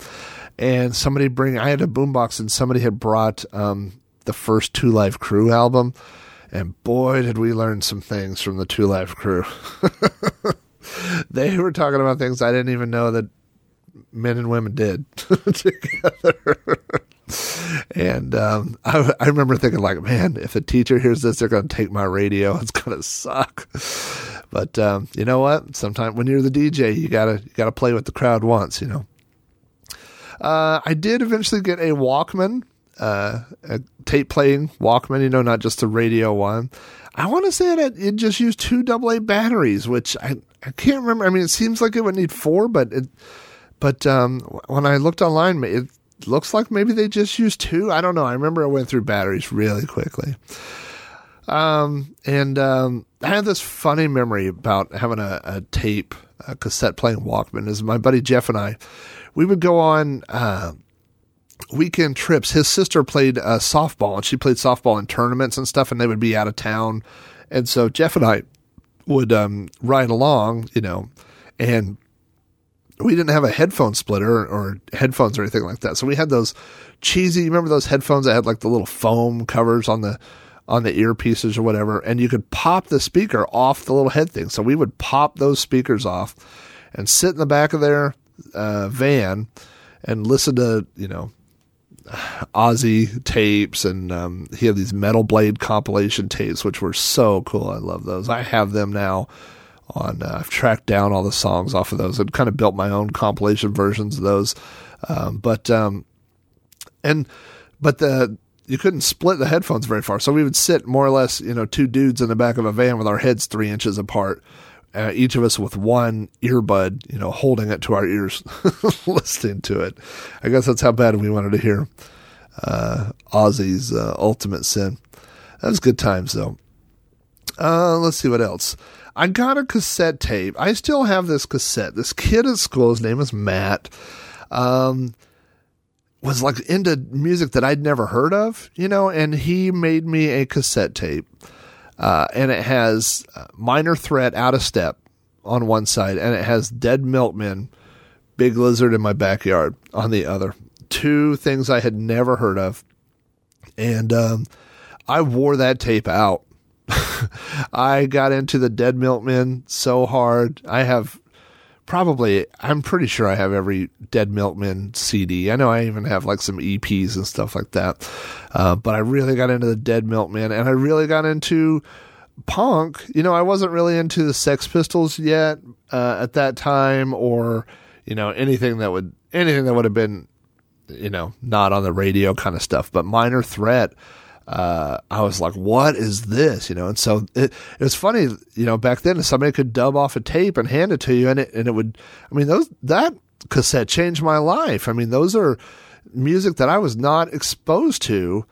And somebody bring, I had a boombox, and somebody had brought um, the first Two Live Crew album, and boy, did we learn some things from the Two Live Crew. they were talking about things I didn't even know that men and women did together. and um, I, I, remember thinking, like, man, if a teacher hears this, they're going to take my radio. It's going to suck. But um, you know what? Sometimes when you're the DJ, you gotta you gotta play what the crowd wants. You know. Uh, I did eventually get a Walkman, uh, a tape playing Walkman. You know, not just a radio one. I want to say that it just used two AA batteries, which I I can't remember. I mean, it seems like it would need four, but it but um, when I looked online, it looks like maybe they just used two. I don't know. I remember I went through batteries really quickly. Um, and um, I had this funny memory about having a, a, tape, a cassette playing Walkman. Is my buddy Jeff and I, we would go on uh, weekend trips. His sister played uh, softball, and she played softball in tournaments and stuff, and they would be out of town. And so Jeff and I would um, ride along, you know, and we didn't have a headphone splitter or headphones or anything like that. So we had those cheesy. You remember those headphones that had like the little foam covers on the on the earpieces or whatever, and you could pop the speaker off the little head thing. So we would pop those speakers off and sit in the back of their uh, van and listen to you know Ozzy tapes, and um, he had these Metal Blade compilation tapes, which were so cool. I love those. I have them now. On uh, I've tracked down all the songs off of those and kind of built my own compilation versions of those. Um, but um, and but the you couldn't split the headphones very far, so we would sit more or less, you know, two dudes in the back of a van with our heads three inches apart, uh, each of us with one earbud, you know, holding it to our ears, listening to it. I guess that's how bad we wanted to hear uh, Ozzy's uh, Ultimate Sin. That was good times, though. Uh, let's see what else. I got a cassette tape. I still have this cassette. This kid at school, his name is Matt, um, was like into music that I'd never heard of, you know, and he made me a cassette tape. Uh, and it has Minor Threat Out of Step on one side, and it has Dead Milkmen, Big Lizard in My Backyard on the other. Two things I had never heard of. And um, I wore that tape out. I got into the Dead Milkmen so hard. I have probably, I'm pretty sure I have every Dead Milkman CD. I know I even have like some EPs and stuff like that. Uh, but I really got into the Dead Milkman, and I really got into punk. You know, I wasn't really into the Sex Pistols yet uh, at that time or, you know, anything that would, anything that would have been, you know, not on the radio kind of stuff. But Minor Threat, uh, I was like, what is this? You know, and so it, it was funny, you know, back then somebody could dub off a tape and hand it to you and it, and it would, I mean, those, that cassette changed my life. I mean, those are music that I was not exposed to,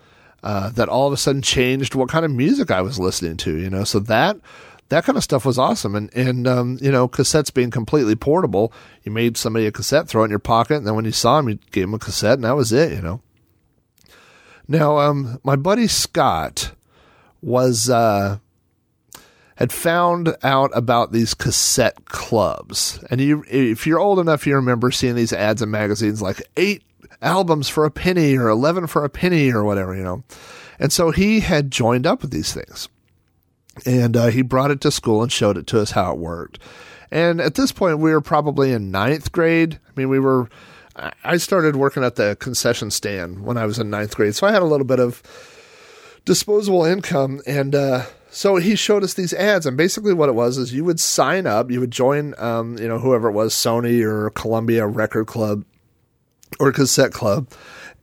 uh, that all of a sudden changed what kind of music I was listening to, you know, so that, that kind of stuff was awesome. And, and, um, you know, cassettes being completely portable, you made somebody a cassette, throw it in your pocket. And then when you saw him, you gave him a cassette and that was it, you know. Now, um, my buddy Scott was uh, had found out about these cassette clubs, and you, if you're old enough, you remember seeing these ads in magazines like eight albums for a penny or eleven for a penny or whatever, you know. And so he had joined up with these things, and uh, he brought it to school and showed it to us how it worked. And at this point, we were probably in ninth grade. I mean, we were I started working at the concession stand when I was in ninth grade, so I had a little bit of disposable income, and uh, so he showed us these ads. And basically, what it was is you would sign up, you would join, um, you know, whoever it was, Sony or Columbia Record Club or Cassette Club,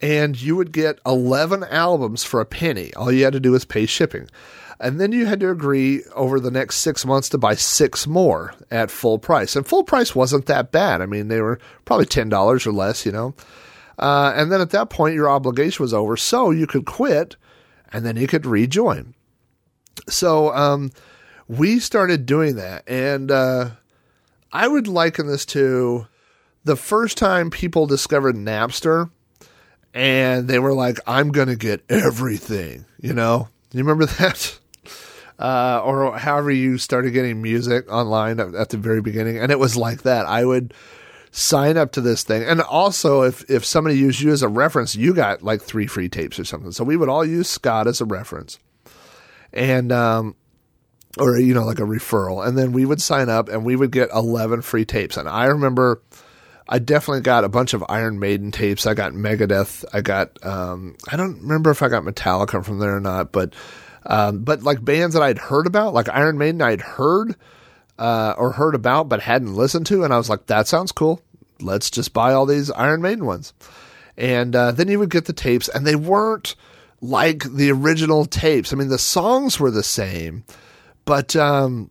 and you would get eleven albums for a penny. All you had to do was pay shipping. And then you had to agree over the next six months to buy six more at full price. And full price wasn't that bad. I mean, they were probably $10 or less, you know. Uh, and then at that point, your obligation was over. So you could quit and then you could rejoin. So um, we started doing that. And uh, I would liken this to the first time people discovered Napster and they were like, I'm going to get everything, you know? You remember that? Uh, or however you started getting music online at, the very beginning. And it was like that. I would sign up to this thing. And also, if, if somebody used you as a reference, you got like three free tapes or something. So we would all use Scott as a reference. And, um, or, you know, like a referral. And then we would sign up and we would get 11 free tapes. And I remember I definitely got a bunch of Iron Maiden tapes. I got Megadeth. I got, um, I don't remember if I got Metallica from there or not, but um, but like bands that I'd heard about, like Iron Maiden, I'd heard uh, or heard about but hadn't listened to, and I was like, that sounds cool. Let's just buy all these Iron Maiden ones. And uh, then you would get the tapes, and they weren't like the original tapes. I mean, the songs were the same, but um,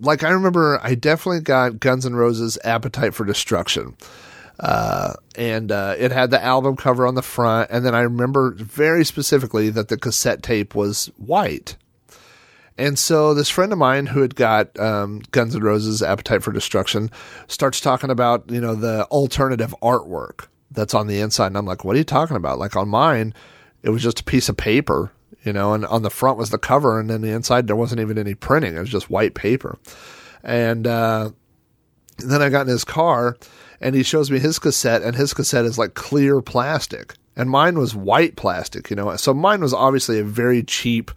like I remember, I definitely got Guns N' Roses' "Appetite for Destruction." Uh, and uh, it had the album cover on the front. And then I remember very specifically that the cassette tape was white. And so this friend of mine who had got um, Guns N' Roses' Appetite for Destruction starts talking about you know the alternative artwork that's on the inside, and I'm like, what are you talking about? Like on mine, it was just a piece of paper, you know, and on the front was the cover, and then the inside there wasn't even any printing; it was just white paper. And uh, And then I got in his car and he shows me his cassette and his cassette is like clear plastic and mine was white plastic, you know. So mine was obviously a very cheap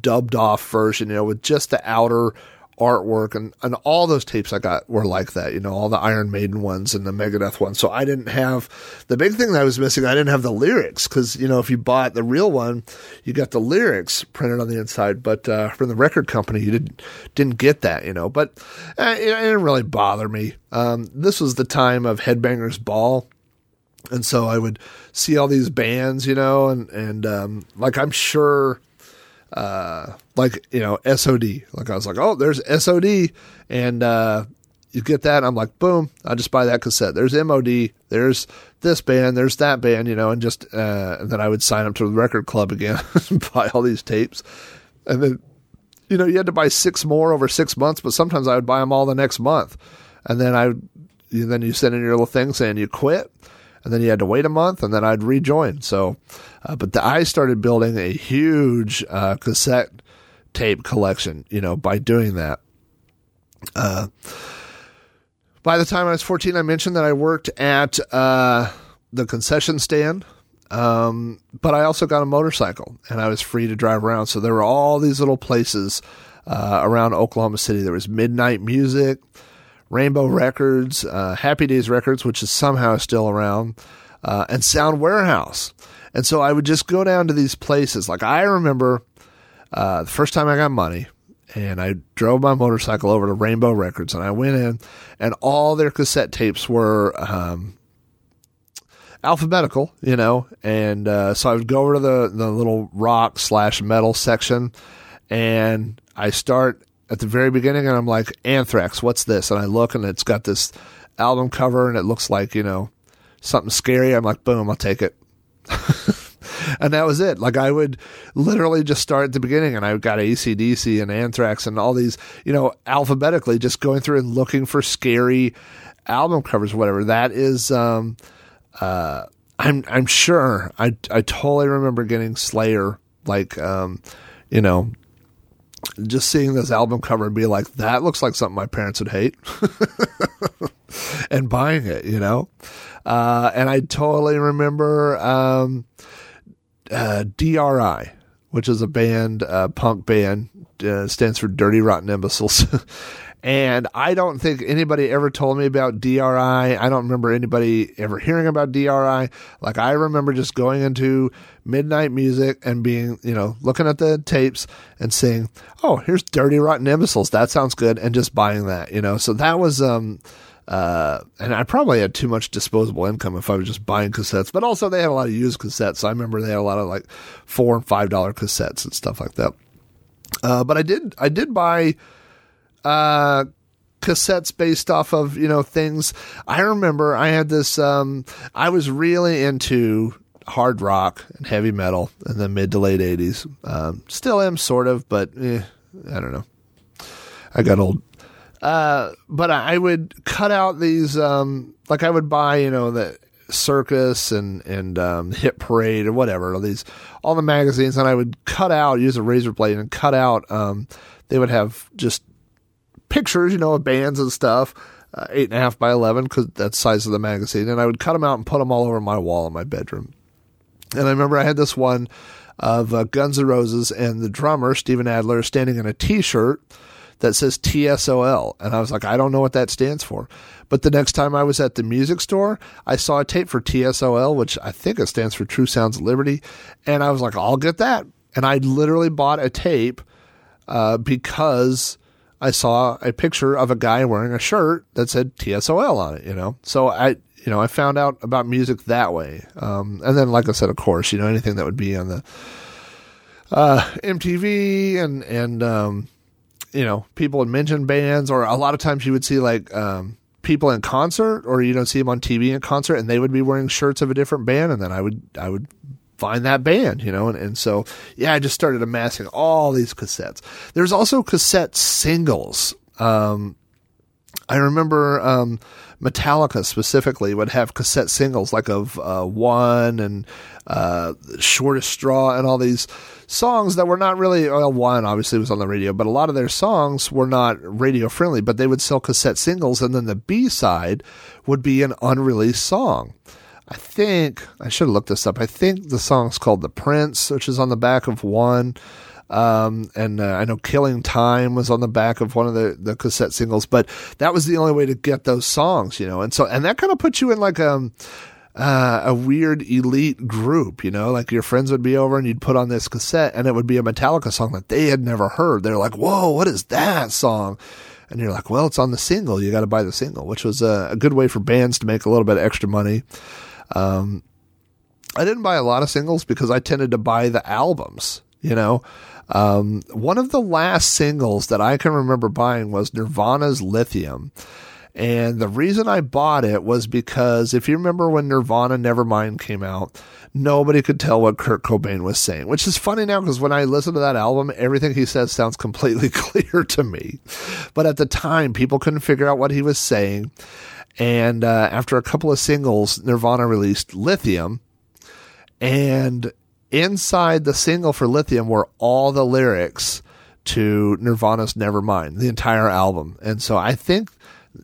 dubbed off version, you know, with just the outer artwork and, and all those tapes I got were like that, you know, all the Iron Maiden ones and the Megadeth ones. So I didn't have the big thing that I was missing. I didn't have the lyrics because, you know, if you bought the real one, you got the lyrics printed on the inside, but, uh, from the record company, you didn't, didn't get that, you know, but uh, it, it didn't really bother me. Um, this was the time of Headbangers Ball. And so I would see all these bands, you know, and, and, um, like I'm sure, uh, like you know SOD. Like I was like, oh, there's SOD, and uh, you get that. I'm like, boom, I just buy that cassette. There's MOD. There's this band. There's that band. You know, and just uh, and then I would sign up to the record club again, buy all these tapes, and then you know you had to buy six more over six months, but sometimes I would buy them all the next month, and then I then you send in your little thing saying you quit and then you had to wait a month, and then I'd rejoin. So, uh, but the, I started building a huge uh, cassette tape collection, you know, by doing that. Uh, by the time I was 14, I mentioned that I worked at uh, the concession stand. Um, but I also got a motorcycle and I was free to drive around. So there were all these little places uh, around Oklahoma City. There was Midnight Music, Rainbow Records, uh, Happy Days Records, which is somehow still around, uh, and Sound Warehouse. And so I would just go down to these places. Like I remember uh, the first time I got money, and I drove my motorcycle over to Rainbow Records, and I went in, and all their cassette tapes were um, alphabetical, you know. And uh, so I would go over to the the little rock slash metal section, and I start at the very beginning and I'm like, Anthrax, what's this? And I look and it's got this album cover and it looks like, you know, something scary. I'm like, boom, I'll take it. and that was it. Like I would literally just start at the beginning and I got ACDC and Anthrax and all these, you know, alphabetically just going through and looking for scary album covers, whatever. That is, um, uh, I'm, I'm sure I, I totally remember getting Slayer, like, um, you know, just seeing this album cover and be like, that looks like something my parents would hate, and buying it, you know. Uh, and I totally remember um, uh, DRI, which is a band, uh, punk band, uh, stands for Dirty Rotten Imbeciles. And I don't think anybody ever told me about DRI. I don't remember anybody ever hearing about DRI. Like I remember just going into midnight music and being, you know, looking at the tapes and seeing, "Oh, here's Dirty Rotten Imbeciles. That sounds good," and just buying that, you know. So that was um uh, and I probably had too much disposable income if I was just buying cassettes, but also they had a lot of used cassettes. So I remember they had a lot of like four and five dollar cassettes and stuff like that. Uh, but I did, I did buy, uh, cassettes based off of, you know, things. I remember I had this, um, I was really into hard rock and heavy metal in the mid to late 80s. Um, still am sort of, but eh, I don't know. I got old. Uh, but I would cut out these, um, like I would buy, you know, the circus and, and, um, hit parade or whatever, all these, all the magazines. And I would cut out, use a razor blade and cut out, um, they would have just pictures, you know, of bands and stuff, uh, eight and a half by 11, because that's the size of the magazine. And I would cut them out and put them all over my wall in my bedroom. And I remember I had this one of uh, Guns N' Roses and the drummer, Steven Adler, standing in a t shirt that says TSOL. And I was like, I don't know what that stands for. But the next time I was at the music store, I saw a tape for TSOL, which I think it stands for True Sounds of Liberty. And I was like, I'll get that. And I literally bought a tape uh, because I saw a picture of a guy wearing a shirt that said TSOL on it, you know? So I, you know, I found out about music that way. Um, and then, like I said, of course, you know, anything that would be on the uh, MTV and, and, um, you know, people would mention bands, or a lot of times you would see like, um, people in concert or you don't see them on TV in concert and they would be wearing shirts of a different band and then I would I would find that band, you know, and, and so yeah, I just started amassing all these cassettes. There's also cassette singles. Um, I remember um, Metallica specifically would have cassette singles like of uh, One and uh, Shortest Straw and all these songs that were not really, well, One obviously was on the radio, but a lot of their songs were not radio friendly, but they would sell cassette singles and then the B side would be an unreleased song. I think, I should have looked this up. I think the song's called The Prince, which is on the back of One. Um, and uh, I know Killing Time was on the back of one of the, the cassette singles, but that was the only way to get those songs, you know. And so, and that kind of puts you in like um, uh, a weird elite group, you know, like your friends would be over and you'd put on this cassette and it would be a Metallica song that they had never heard. They're like, whoa, what is that song? And you're like, well, it's on the single. You got to buy the single, which was a, a, good way for bands to make a little bit of extra money. Um, I didn't buy a lot of singles because I tended to buy the albums, you know. Um, one of the last singles that I can remember buying was Nirvana's Lithium. And the reason I bought it was because if you remember when Nirvana Nevermind came out, nobody could tell what Kurt Cobain was saying, which is funny now because when I listen to that album, everything he says sounds completely clear to me. But at the time, people couldn't figure out what he was saying. And uh, after a couple of singles, Nirvana released Lithium. And inside the single for Lithium were all the lyrics to Nirvana's Nevermind, the entire album. And so I think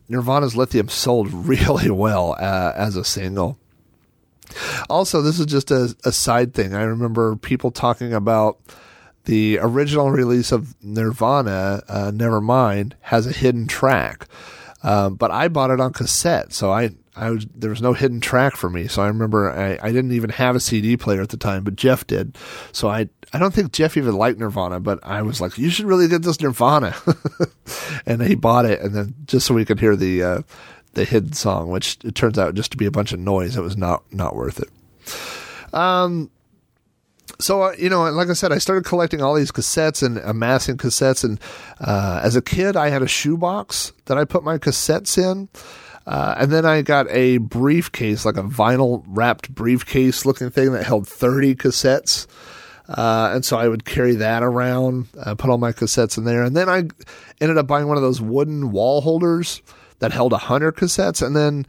Nirvana's Lithium sold really well uh, as a single. Also, this is just a, a side thing. I remember people talking about the original release of Nirvana, uh, Nevermind, has a hidden track. Um, but I bought it on cassette, so I, I was, there was no hidden track for me. So I remember I, I didn't even have a CD player at the time, but Jeff did. So I, I don't think Jeff even liked Nirvana, but I was like, you should really get this Nirvana. and he bought it. And then just so we could hear the, uh, the hidden song, which it turns out just to be a bunch of noise. It was not, not worth it. Um, so uh, you know, like I said, I started collecting all these cassettes and amassing cassettes. And uh, as a kid, I had a shoebox that I put my cassettes in. Uh, and then I got a briefcase, like a vinyl wrapped briefcase looking thing that held 30 cassettes. Uh, and so I would carry that around, uh, put all my cassettes in there. And then I ended up buying one of those wooden wall holders that held 100 cassettes. And then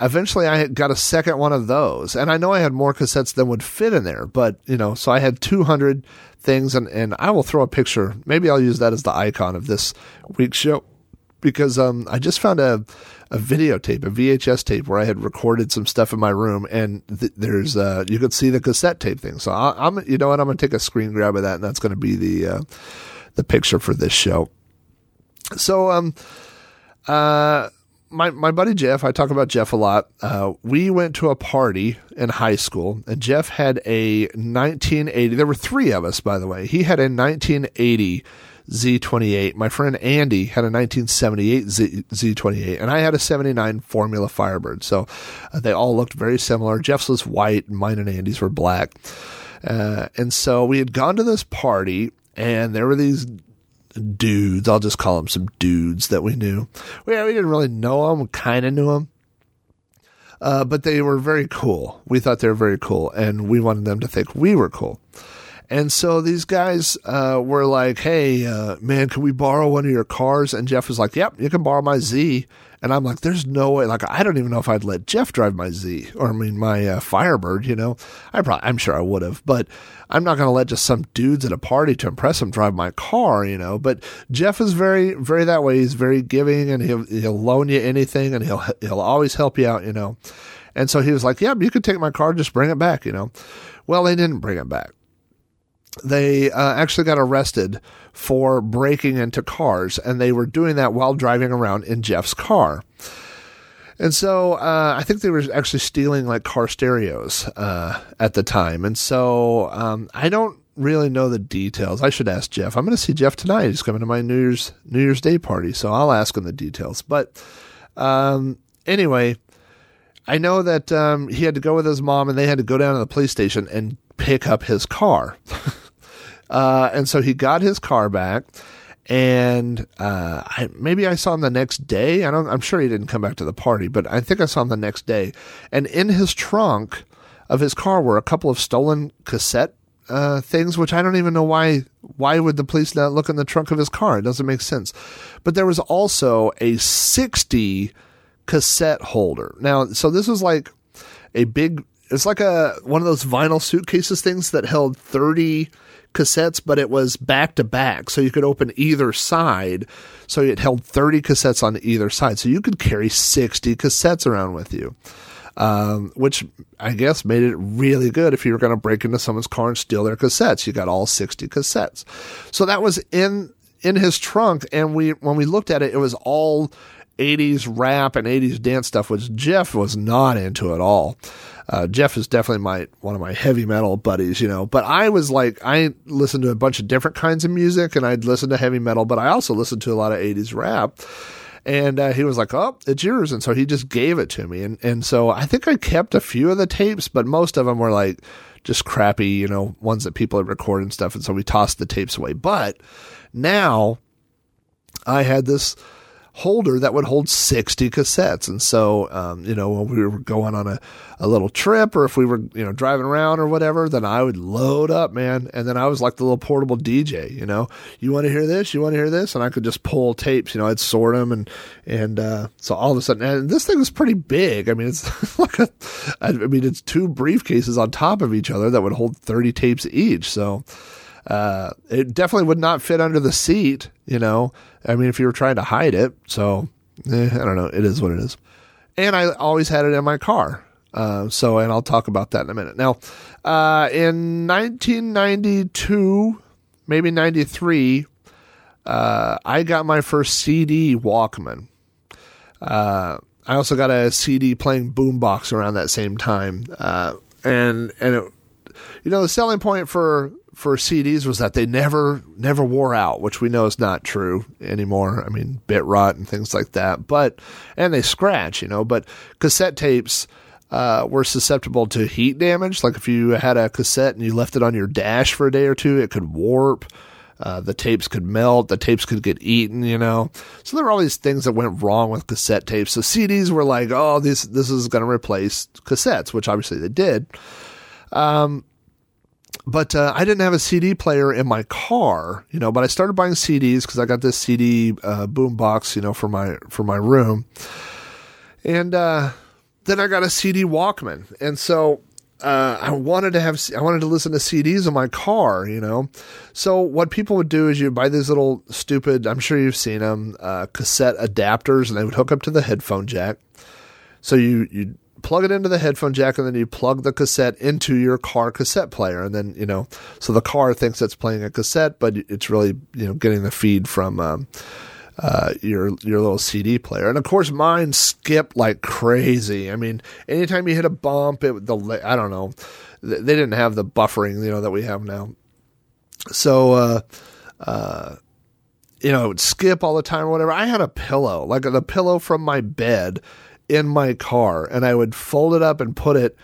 eventually I got a second one of those. And I know I had more cassettes than would fit in there, but you know, so I had 200 things and, and I will throw a picture. Maybe I'll use that as the icon of this week's show because, um, I just found a, a videotape, a VHS tape where I had recorded some stuff in my room and th- there's, uh, you could see the cassette tape thing. So I, am you know what? I'm going to take a screen grab of that and that's going to be the, uh, the picture for this show. So, um, uh, my my buddy Jeff, I talk about Jeff a lot. Uh, we went to a party in high school, and Jeff had a 1980. There were three of us, by the way. He had a 1980 Z28. My friend Andy had a 1978 Z, Z28, and I had a 79 Formula Firebird. So uh, they all looked very similar. Jeff's was white, mine and Andy's were black. Uh, and so we had gone to this party, and there were these dudes. I'll just call them some dudes that we knew. We, we didn't really know them, kind of knew them. Uh, but they were very cool. We thought they were very cool, and we wanted them to think we were cool. And so these guys uh, were like, "Hey, uh, man, can we borrow one of your cars?" And Jeff was like, "Yep, you can borrow my Z." And I'm like, "There's no way." Like, I don't even know if I'd let Jeff drive my Z, or I mean, my uh, Firebird. You know, I probably, I'm sure I would have, but I'm not going to let just some dudes at a party to impress him drive my car. You know, but Jeff is very, very that way. He's very giving, and he'll he'll loan you anything, and he'll he'll always help you out. You know, and so he was like, "Yep, you can take my car, just bring it back." You know, well, they didn't bring it back they uh, actually got arrested for breaking into cars, and they were doing that while driving around in Jeff's car. And so uh, I think they were actually stealing like car stereos uh, at the time. And so um, I don't really know the details. I should ask Jeff. I'm going to see Jeff tonight. He's coming to my New Year's New Year's Day party, so I'll ask him the details. But um, anyway, I know that um, he had to go with his mom, and they had to go down to the police station and pick up his car. Uh, and so he got his car back and uh, I, maybe I saw him the next day. I don't. I'm sure he didn't come back to the party, but I think I saw him the next day. And in his trunk of his car were a couple of stolen cassette uh, things, which I don't even know why. Why would the police not look in the trunk of his car? It doesn't make sense. But there was also a 60 cassette holder. Now, so this was like a big. It's like a one of those vinyl suitcases things that held 30 cassettes, but it was back to back, so you could open either side. So it held 30 cassettes on either side, so you could carry 60 cassettes around with you um, which I guess made it really good if you were going to break into someone's car and steal their cassettes. You got all 60 cassettes. So that was in in his trunk, and we when we looked at it, it was all 80s rap and 80s dance stuff, which Jeff was not into at all. Uh, Jeff is definitely my one of my heavy metal buddies, you know. But I was like, I listened to a bunch of different kinds of music, and I'd listen to heavy metal, but I also listened to a lot of 80s rap. And uh, he was like, "Oh, it's yours," and so he just gave it to me. And and so I think I kept a few of the tapes, but most of them were like just crappy, you know, ones that people had recorded and stuff. And so we tossed the tapes away. But now I had this holder that would hold 60 cassettes. And so, um, you know, when we were going on a, a little trip or if we were, you know, driving around or whatever, then I would load up, man. And then I was like the little portable DJ, you know, you want to hear this? You want to hear this? And I could just pull tapes, you know, I'd sort them. And, and, uh, so all of a sudden, and this thing was pretty big. I mean, it's like a, I mean, it's two briefcases on top of each other that would hold 30 tapes each. So, uh, it definitely would not fit under the seat, you know. I mean, if you were trying to hide it. So, eh, I don't know. It is what it is. And I always had it in my car. Uh, so, and I'll talk about that in a minute. Now, uh, in 1992, maybe 93, uh, I got my first CD Walkman. Uh, I also got a CD playing boombox around that same time. Uh, and, and it, you know, the selling point for for CDs was that they never never wore out, which we know is not true anymore. I mean, bit rot and things like that. But and they scratch, you know. But cassette tapes uh, were susceptible to heat damage. Like if you had a cassette and you left it on your dash for a day or two, it could warp. Uh, the tapes could melt. The tapes could get eaten. You know. So there were all these things that went wrong with cassette tapes. So CDs were like, oh, this this is going to replace cassettes, which obviously they did. Um, but uh, I didn't have a CD player in my car, you know. But I started buying CDs because I got this CD uh, boom box, you know, for my for my room, and uh, then I got a CD Walkman, and so uh, I wanted to have I wanted to listen to CDs in my car, you know. So what people would do is you buy these little stupid, I'm sure you've seen them, uh, cassette adapters, and they would hook up to the headphone jack. So you you plug it into the headphone jack and then you plug the cassette into your car cassette player. And then you know so the car thinks it's playing a cassette but it's really you know getting the feed from um, uh, your your little CD player. And of course mine skipped like crazy. I mean anytime you hit a bump it the I don't know they didn't have the buffering you know that we have now. So uh uh you know, it would skip all the time or whatever. I had a pillow, like the pillow from my bed in my car and I would fold it up and put it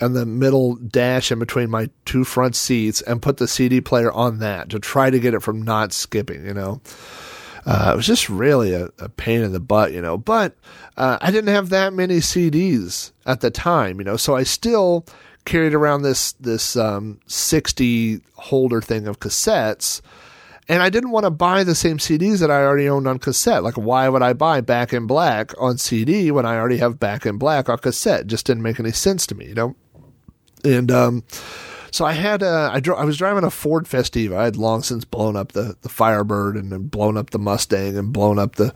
in the middle dash in between my two front seats and put the CD player on that to try to get it from not skipping, you know. Uh, it was just really a, a, pain in the butt, you know. But uh, I didn't have that many CDs at the time, you know, so I still carried around this this um, 60 holder thing of cassettes and I didn't want to buy the same CDs that I already owned on cassette. Like, why would I buy Back in Black on CD when I already have Back in Black on cassette? It just didn't make any sense to me, you know? And, um, so I had a, I, dro- I was driving a Ford Festiva. I had long since blown up the, the Firebird and blown up the Mustang and blown up the,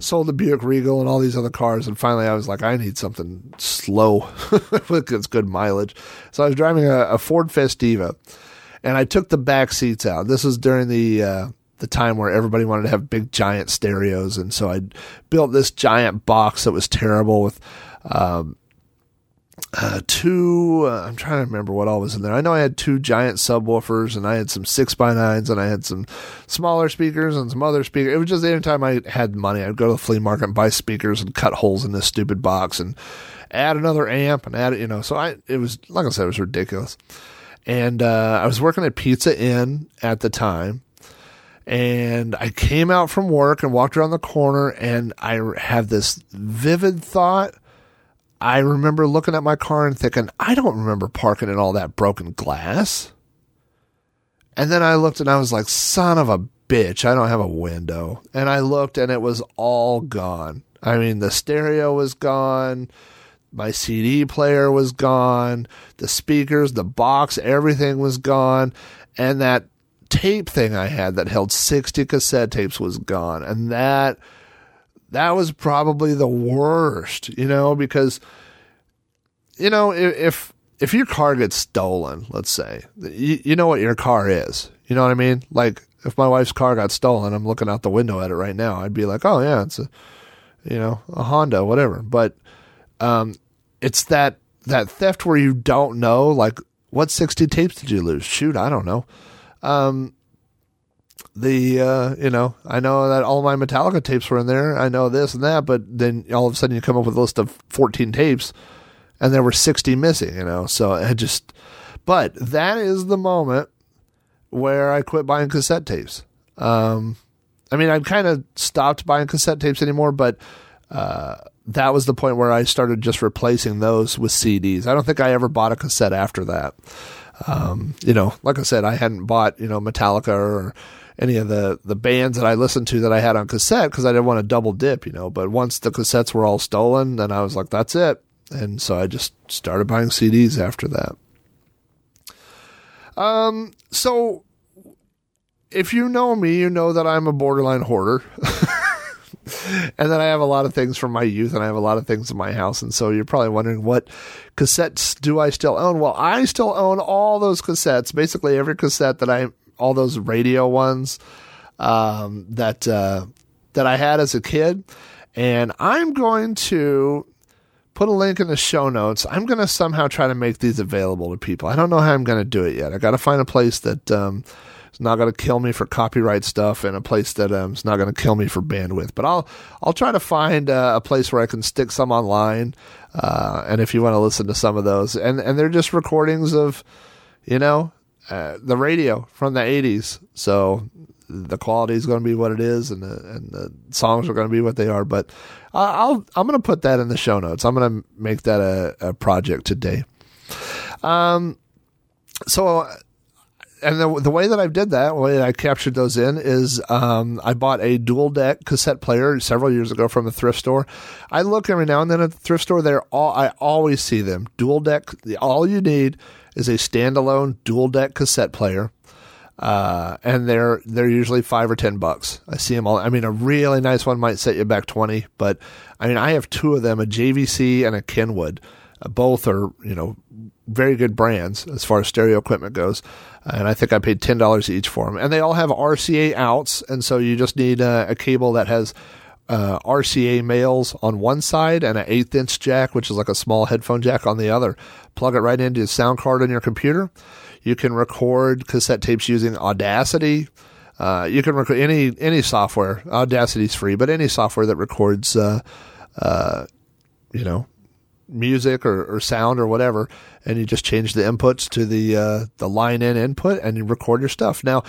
sold the Buick Regal and all these other cars. And finally I was like, I need something slow with good mileage. So I was driving a, a Ford Festiva and I took the back seats out. This was during the uh, the time where everybody wanted to have big giant stereos, and so I built this giant box that was terrible with um, uh, two. Uh, I'm trying to remember what all was in there. I know I had two giant subwoofers, and I had some six by nines, and I had some smaller speakers and some other speakers. It was just anytime I had money, I'd go to the flea market and buy speakers and cut holes in this stupid box and add another amp and add it. You know, so I it was like I said, it was ridiculous. And uh, I was working at Pizza Inn at the time. And I came out from work and walked around the corner, and I had this vivid thought. I remember looking at my car and thinking, I don't remember parking in all that broken glass. And then I looked and I was like, son of a bitch, I don't have a window. And I looked and it was all gone. I mean, the stereo was gone. My CD player was gone. The speakers, the box, everything was gone. And that tape thing I had that held 60 cassette tapes was gone. And that, that was probably the worst, you know, because, you know, if, if, your car gets stolen, let's say, you, you know what your car is. You know what I mean? Like, if my wife's car got stolen, I'm looking out the window at it right now. I'd be like, oh, yeah, it's a, you know, a Honda, whatever. But, um, it's that, that theft where you don't know, like, what 60 tapes did you lose? Shoot, I don't know. Um, the uh, you know I know that all my Metallica tapes were in there. I know this and that, but then all of a sudden you come up with a list of 14 tapes, and there were 60 missing. You know, so it just. But that is the moment where I quit buying cassette tapes. Um, I mean, I've kind of stopped buying cassette tapes anymore, but uh, that was the point where I started just replacing those with CDs. I don't think I ever bought a cassette after that. Um, you know, like I said, I hadn't bought you know Metallica or any of the the bands that I listened to that I had on cassette because I didn't want to double dip, you know. But once the cassettes were all stolen, then I was like, that's it. And so I just started buying CDs after that. Um, so if you know me, you know that I'm a borderline hoarder. and then I have a lot of things from my youth and I have a lot of things in my house. And so you're probably wondering what cassettes do I still own? Well, I still own all those cassettes, basically every cassette that I, all those radio ones, um, that, uh, that I had as a kid. And I'm going to put a link in the show notes. I'm going to somehow try to make these available to people. I don't know how I'm going to do it yet. I got to find a place that, um, not going to kill me for copyright stuff, and a place that um, not going to kill me for bandwidth. But I'll I'll try to find uh, a place where I can stick some online. Uh, and if you want to listen to some of those, and and they're just recordings of, you know, uh, the radio from the '80s. So the quality is going to be what it is, and the and the songs are going to be what they are. But I'll I'm going to put that in the show notes. I'm going to make that a, a project today. Um, so and the, the way that I did that, the way that I captured those in is um, I bought a dual deck cassette player several years ago from a thrift store. I look every now and then at the thrift store. They're all I always see them dual deck. All you need is a standalone dual deck cassette player. Uh, and they're they're usually five or ten bucks. I see them all. I mean, a really nice one might set you back twenty, but I mean, I have two of them: a JVC and a Kenwood. Uh, both are you know very good brands as far as stereo equipment goes. And I think I paid ten dollars each for them. And they all have RCA outs, and so you just need a, a cable that has uh, RCA males on one side and an eighth inch jack, which is like a small headphone jack on the other. Plug it right into the sound card on your computer. You can record cassette tapes using Audacity. Uh, you can record any any software. Audacity's free, but any software that records, uh, uh you know, music or, or sound or whatever, and you just change the inputs to the uh, the line in input and you record your stuff. Now,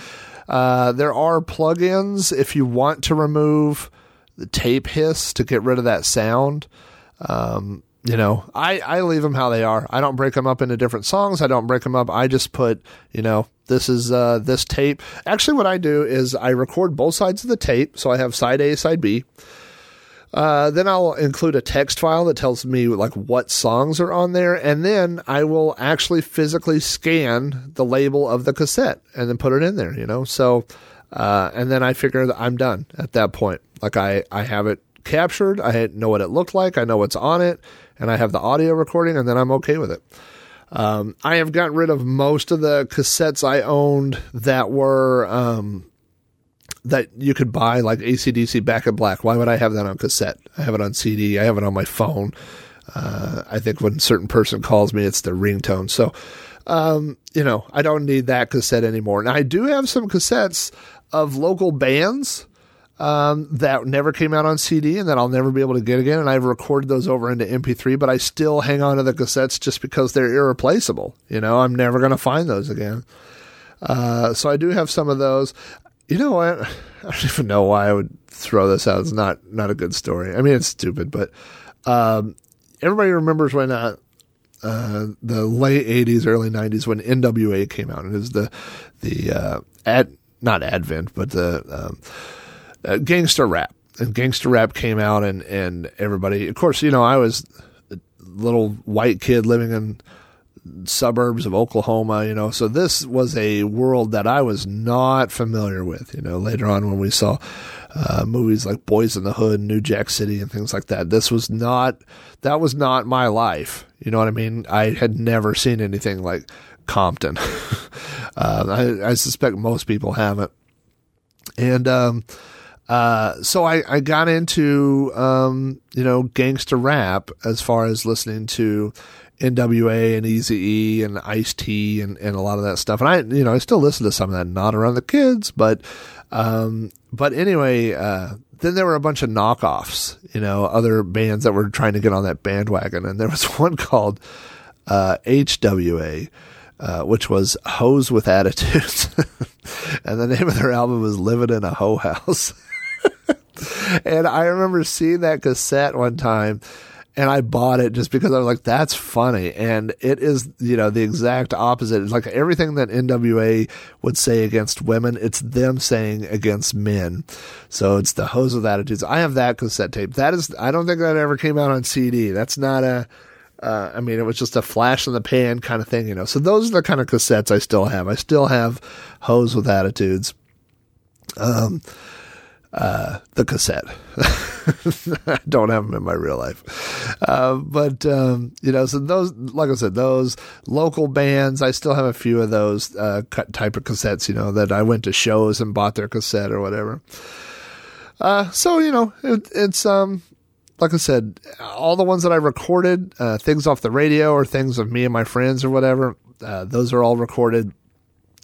uh, there are plugins if you want to remove the tape hiss to get rid of that sound. Um, you know, I, I leave them how they are. I don't break them up into different songs. I don't break them up. I just put, you know, this is uh, this tape. Actually, what I do is I record both sides of the tape. So I have side A, side B. Uh, then I'll include a text file that tells me like what songs are on there, and then I will actually physically scan the label of the cassette and then put it in there. You know, so uh, and then I figure that I'm done at that point. Like I I have it captured, I know what it looked like, I know what's on it, and I have the audio recording, and then I'm okay with it. Um, I have gotten rid of most of the cassettes I owned that were um, that you could buy like AC/DC Back in Black. Why would I have that on cassette? I have it on CD. I have it on my phone. Uh, I think when a certain person calls me, it's the ringtone. So, um, you know, I don't need that cassette anymore. And I do have some cassettes of local bands um, that never came out on CD and that I'll never be able to get again. And I've recorded those over into MP3, but I still hang on to the cassettes just because they're irreplaceable. You know, I'm never going to find those again. Uh, so I do have some of those. You know what? I don't even know why I would throw this out. It's not not a good story. I mean, it's stupid, but um, everybody remembers when uh, uh, the late '80s, early '90s when NWA came out. and It was the the uh, ad not Advent, but the um, uh, gangster rap. And gangster rap came out, and and everybody, of course, you know, I was a little white kid living in suburbs of Oklahoma, you know. So this was a world that I was not familiar with, you know. Later on, when we saw uh, movies like Boyz n the Hood, New Jack City, and things like that, this was not that was not my life. You know what I mean? I had never seen anything like Compton. uh, I, I suspect most people haven't, and um, uh, so I, I got into um, you know gangster rap as far as listening to NWA and Easy E and Ice T and, and a lot of that stuff. And I you know I still listen to some of that, not around the kids, but um, but anyway, uh, then there were a bunch of knockoffs, you know, other bands that were trying to get on that bandwagon, and there was one called uh, HWA. Uh, which was Hoes with Attitudes. and the name of their album was Living in a Hoe House. and I remember seeing that cassette one time and I bought it just because I was like, that's funny. And it is, you know, the exact opposite. It's like everything that NWA would say against women, it's them saying against men. So it's the Hoes with Attitudes. I have that cassette tape. That is, I don't think that ever came out on CD. That's not a, uh, I mean, it was just a flash in the pan kind of thing, you know. So those are the kind of cassettes I still have. I still have Hoes with Attitudes. Um, uh, the cassette. I don't have them in my real life. Uh, but, um, you know, so those, like I said, those local bands, I still have a few of those uh, type of cassettes, you know, that I went to shows and bought their cassette or whatever. Uh, so, you know, it, it's, um, like I said, all the ones that I recorded, uh, things off the radio or things of me and my friends or whatever, uh, those are all recorded.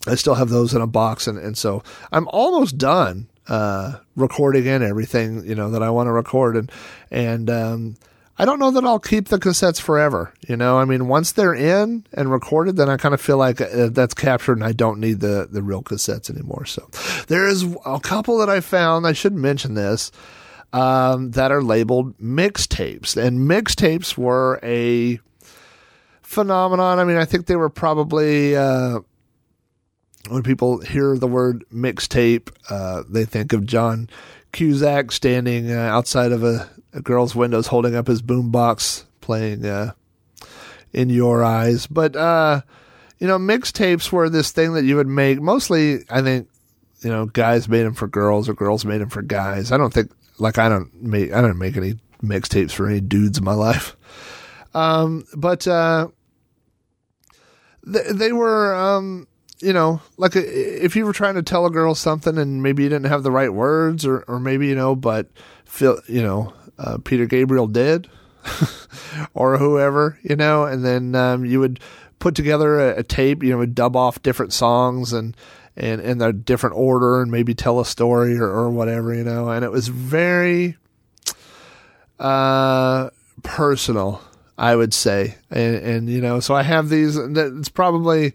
I still have those in a box, and, and so I'm almost done uh, recording in everything you know that I want to record, and and um, I don't know that I'll keep the cassettes forever. You know, I mean, once they're in and recorded, then I kind of feel like uh, that's captured, and I don't need the the real cassettes anymore. So there is a couple that I found. I should mention this. Um, that are labeled mixtapes, and mixtapes were a phenomenon. I mean, I think they were probably uh, when people hear the word mixtape, uh, they think of John Cusack standing uh, outside of a, a, girl's windows holding up his boombox playing uh, In Your Eyes. But, uh, you know, mixtapes were this thing that you would make. Mostly, I think, you know, guys made them for girls or girls made them for guys. I don't think, like, I don't make, I don't make any mixtapes for any dudes in my life. Um, but, uh, they, they were, um, you know, like a, if you were trying to tell a girl something and maybe you didn't have the right words or, or maybe, you know, but you know, uh, Peter Gabriel did or whoever, you know, and then, um, you would put together a, a, tape, you know, would dub off different songs and, and in a different order and maybe tell a story or, or whatever, you know, and it was very, uh, personal, I would say. And, and, you know, so I have these, it's probably,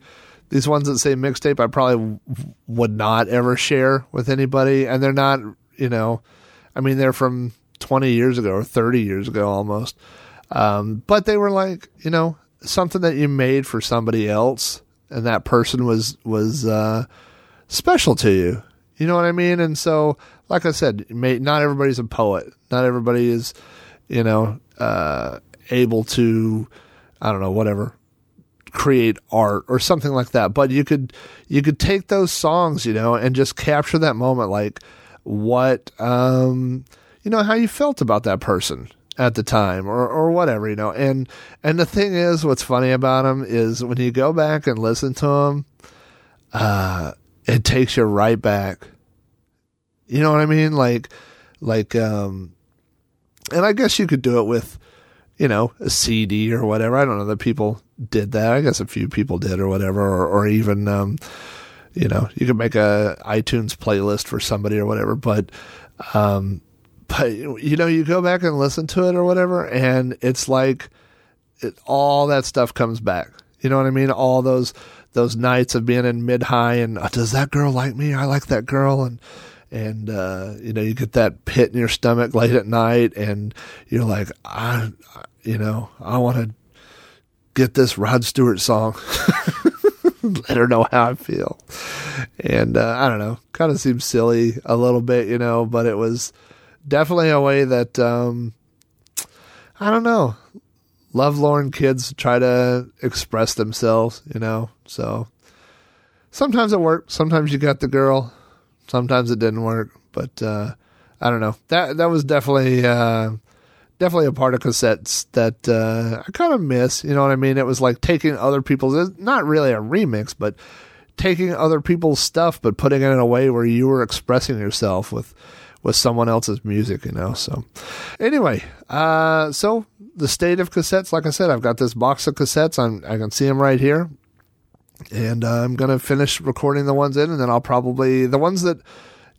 these ones that say mixtape, I probably would not ever share with anybody. And they're not, you know, I mean, they're from 20 years ago or 30 years ago almost. Um, but they were like, you know, something that you made for somebody else. And that person was, was, uh, special to you. You know what I mean? And so, like I said, not everybody's a poet. Not everybody is, you know, uh, able to, I don't know, whatever, create art or something like that. But you could you could take those songs, you know, and just capture that moment, like what um, you know how you felt about that person at the time or or whatever, you know. And and the thing is, what's funny about them is when you go back and listen to them, uh, it takes you right back. You know what I mean? Like like um, and I guess you could do it with you know, a CD or whatever. I don't know that people did that. I guess a few people did or whatever, or, or even, um, you know, you could make a iTunes playlist for somebody or whatever. But, um, but you know, you go back and listen to it or whatever, and it's like it, all that stuff comes back. You know what I mean? All those those nights of being in mid high and oh, does that girl like me? I like that girl and and uh, you know you get that pit in your stomach late at night and you're like I you know, I want to get this Rod Stewart song. Let her know how I feel. And uh, I don't know, kind of seems silly a little bit, you know, but it was definitely a way that, um, I don't know, lovelorn kids try to express themselves, you know. So sometimes it works. Sometimes you got the girl. Sometimes it didn't work. But uh, I don't know. That that was definitely uh, definitely a part of cassettes that uh, I kind of miss. You know what I mean? It was like taking other people's. Not really a remix, but taking other people's stuff, but putting it in a way where you were expressing yourself with with someone else's music, you know. So, anyway, uh, so the state of cassettes, like I said, I've got this box of cassettes. I'm, I can see them right here, and uh, I'm gonna finish recording the ones in, and then I'll probably the ones that,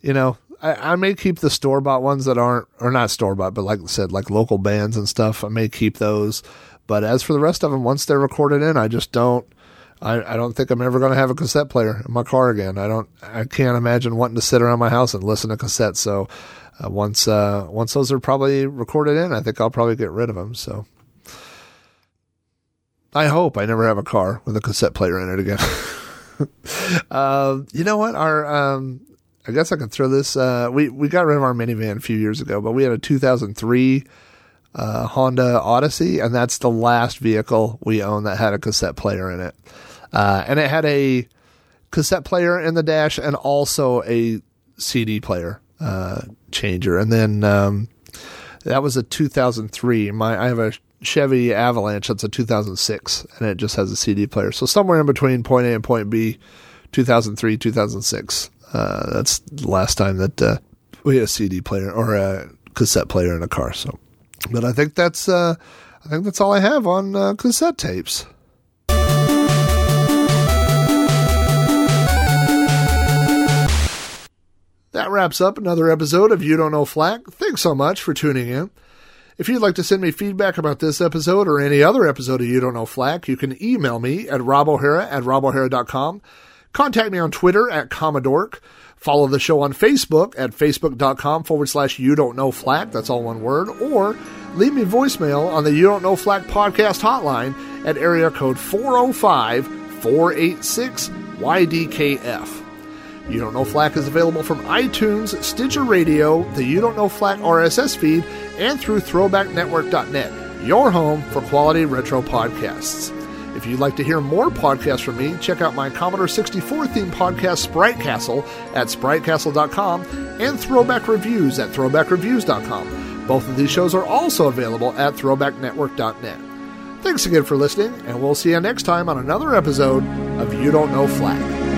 you know, I, I may keep the store bought ones that aren't, or not store bought, but like I said, like local bands and stuff. I may keep those, but as for the rest of them, once they're recorded in, I just don't. I, I don't think I'm ever going to have a cassette player in my car again. I don't. I can't imagine wanting to sit around my house and listen to cassettes. So uh, once uh, once those are probably recorded in, I think I'll probably get rid of them. So I hope I never have a car with a cassette player in it again. uh, you know what? Our um, I guess I could throw this. Uh, we we got rid of our minivan a few years ago, but we had a 2003 uh, Honda Odyssey, and that's the last vehicle we own that had a cassette player in it. Uh, and it had a cassette player in the dash and also a CD player uh, changer. And then um, that was a 2003. My I have a Chevy Avalanche that's a 2006, and it just has a CD player. So somewhere in between point A and point B, 2003, 2006. Uh, that's the last time that uh, we had a CD player or a cassette player in a car. So, but I think that's uh, I think that's all I have on uh, cassette tapes. That wraps up another episode of You Don't Know Flack. Thanks so much for tuning in. If you'd like to send me feedback about this episode or any other episode of You Don't Know Flack, you can email me at robohara at robohara.com. Contact me on Twitter at Commodork. Follow the show on Facebook at facebook.com forward slash You Don't Know Flack. That's all one word. Or leave me voicemail on the You Don't Know Flack podcast hotline at area code 405 486 YDKF. You Don't Know Flack is available from iTunes, Stitcher Radio, the You Don't Know Flack RSS feed, and through ThrowbackNetwork.net, your home for quality retro podcasts. If you'd like to hear more podcasts from me, check out my Commodore 64 themed podcast, Sprite Castle, at spritecastle.com, and Throwback Reviews at throwbackreviews.com. Both of these shows are also available at throwbacknetwork.net. Thanks again for listening, and we'll see you next time on another episode of You Don't Know Flack.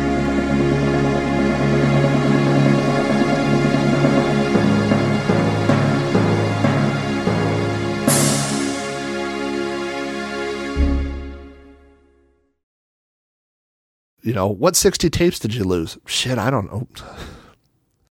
You know, what 60 tapes did you lose? Shit, I don't know.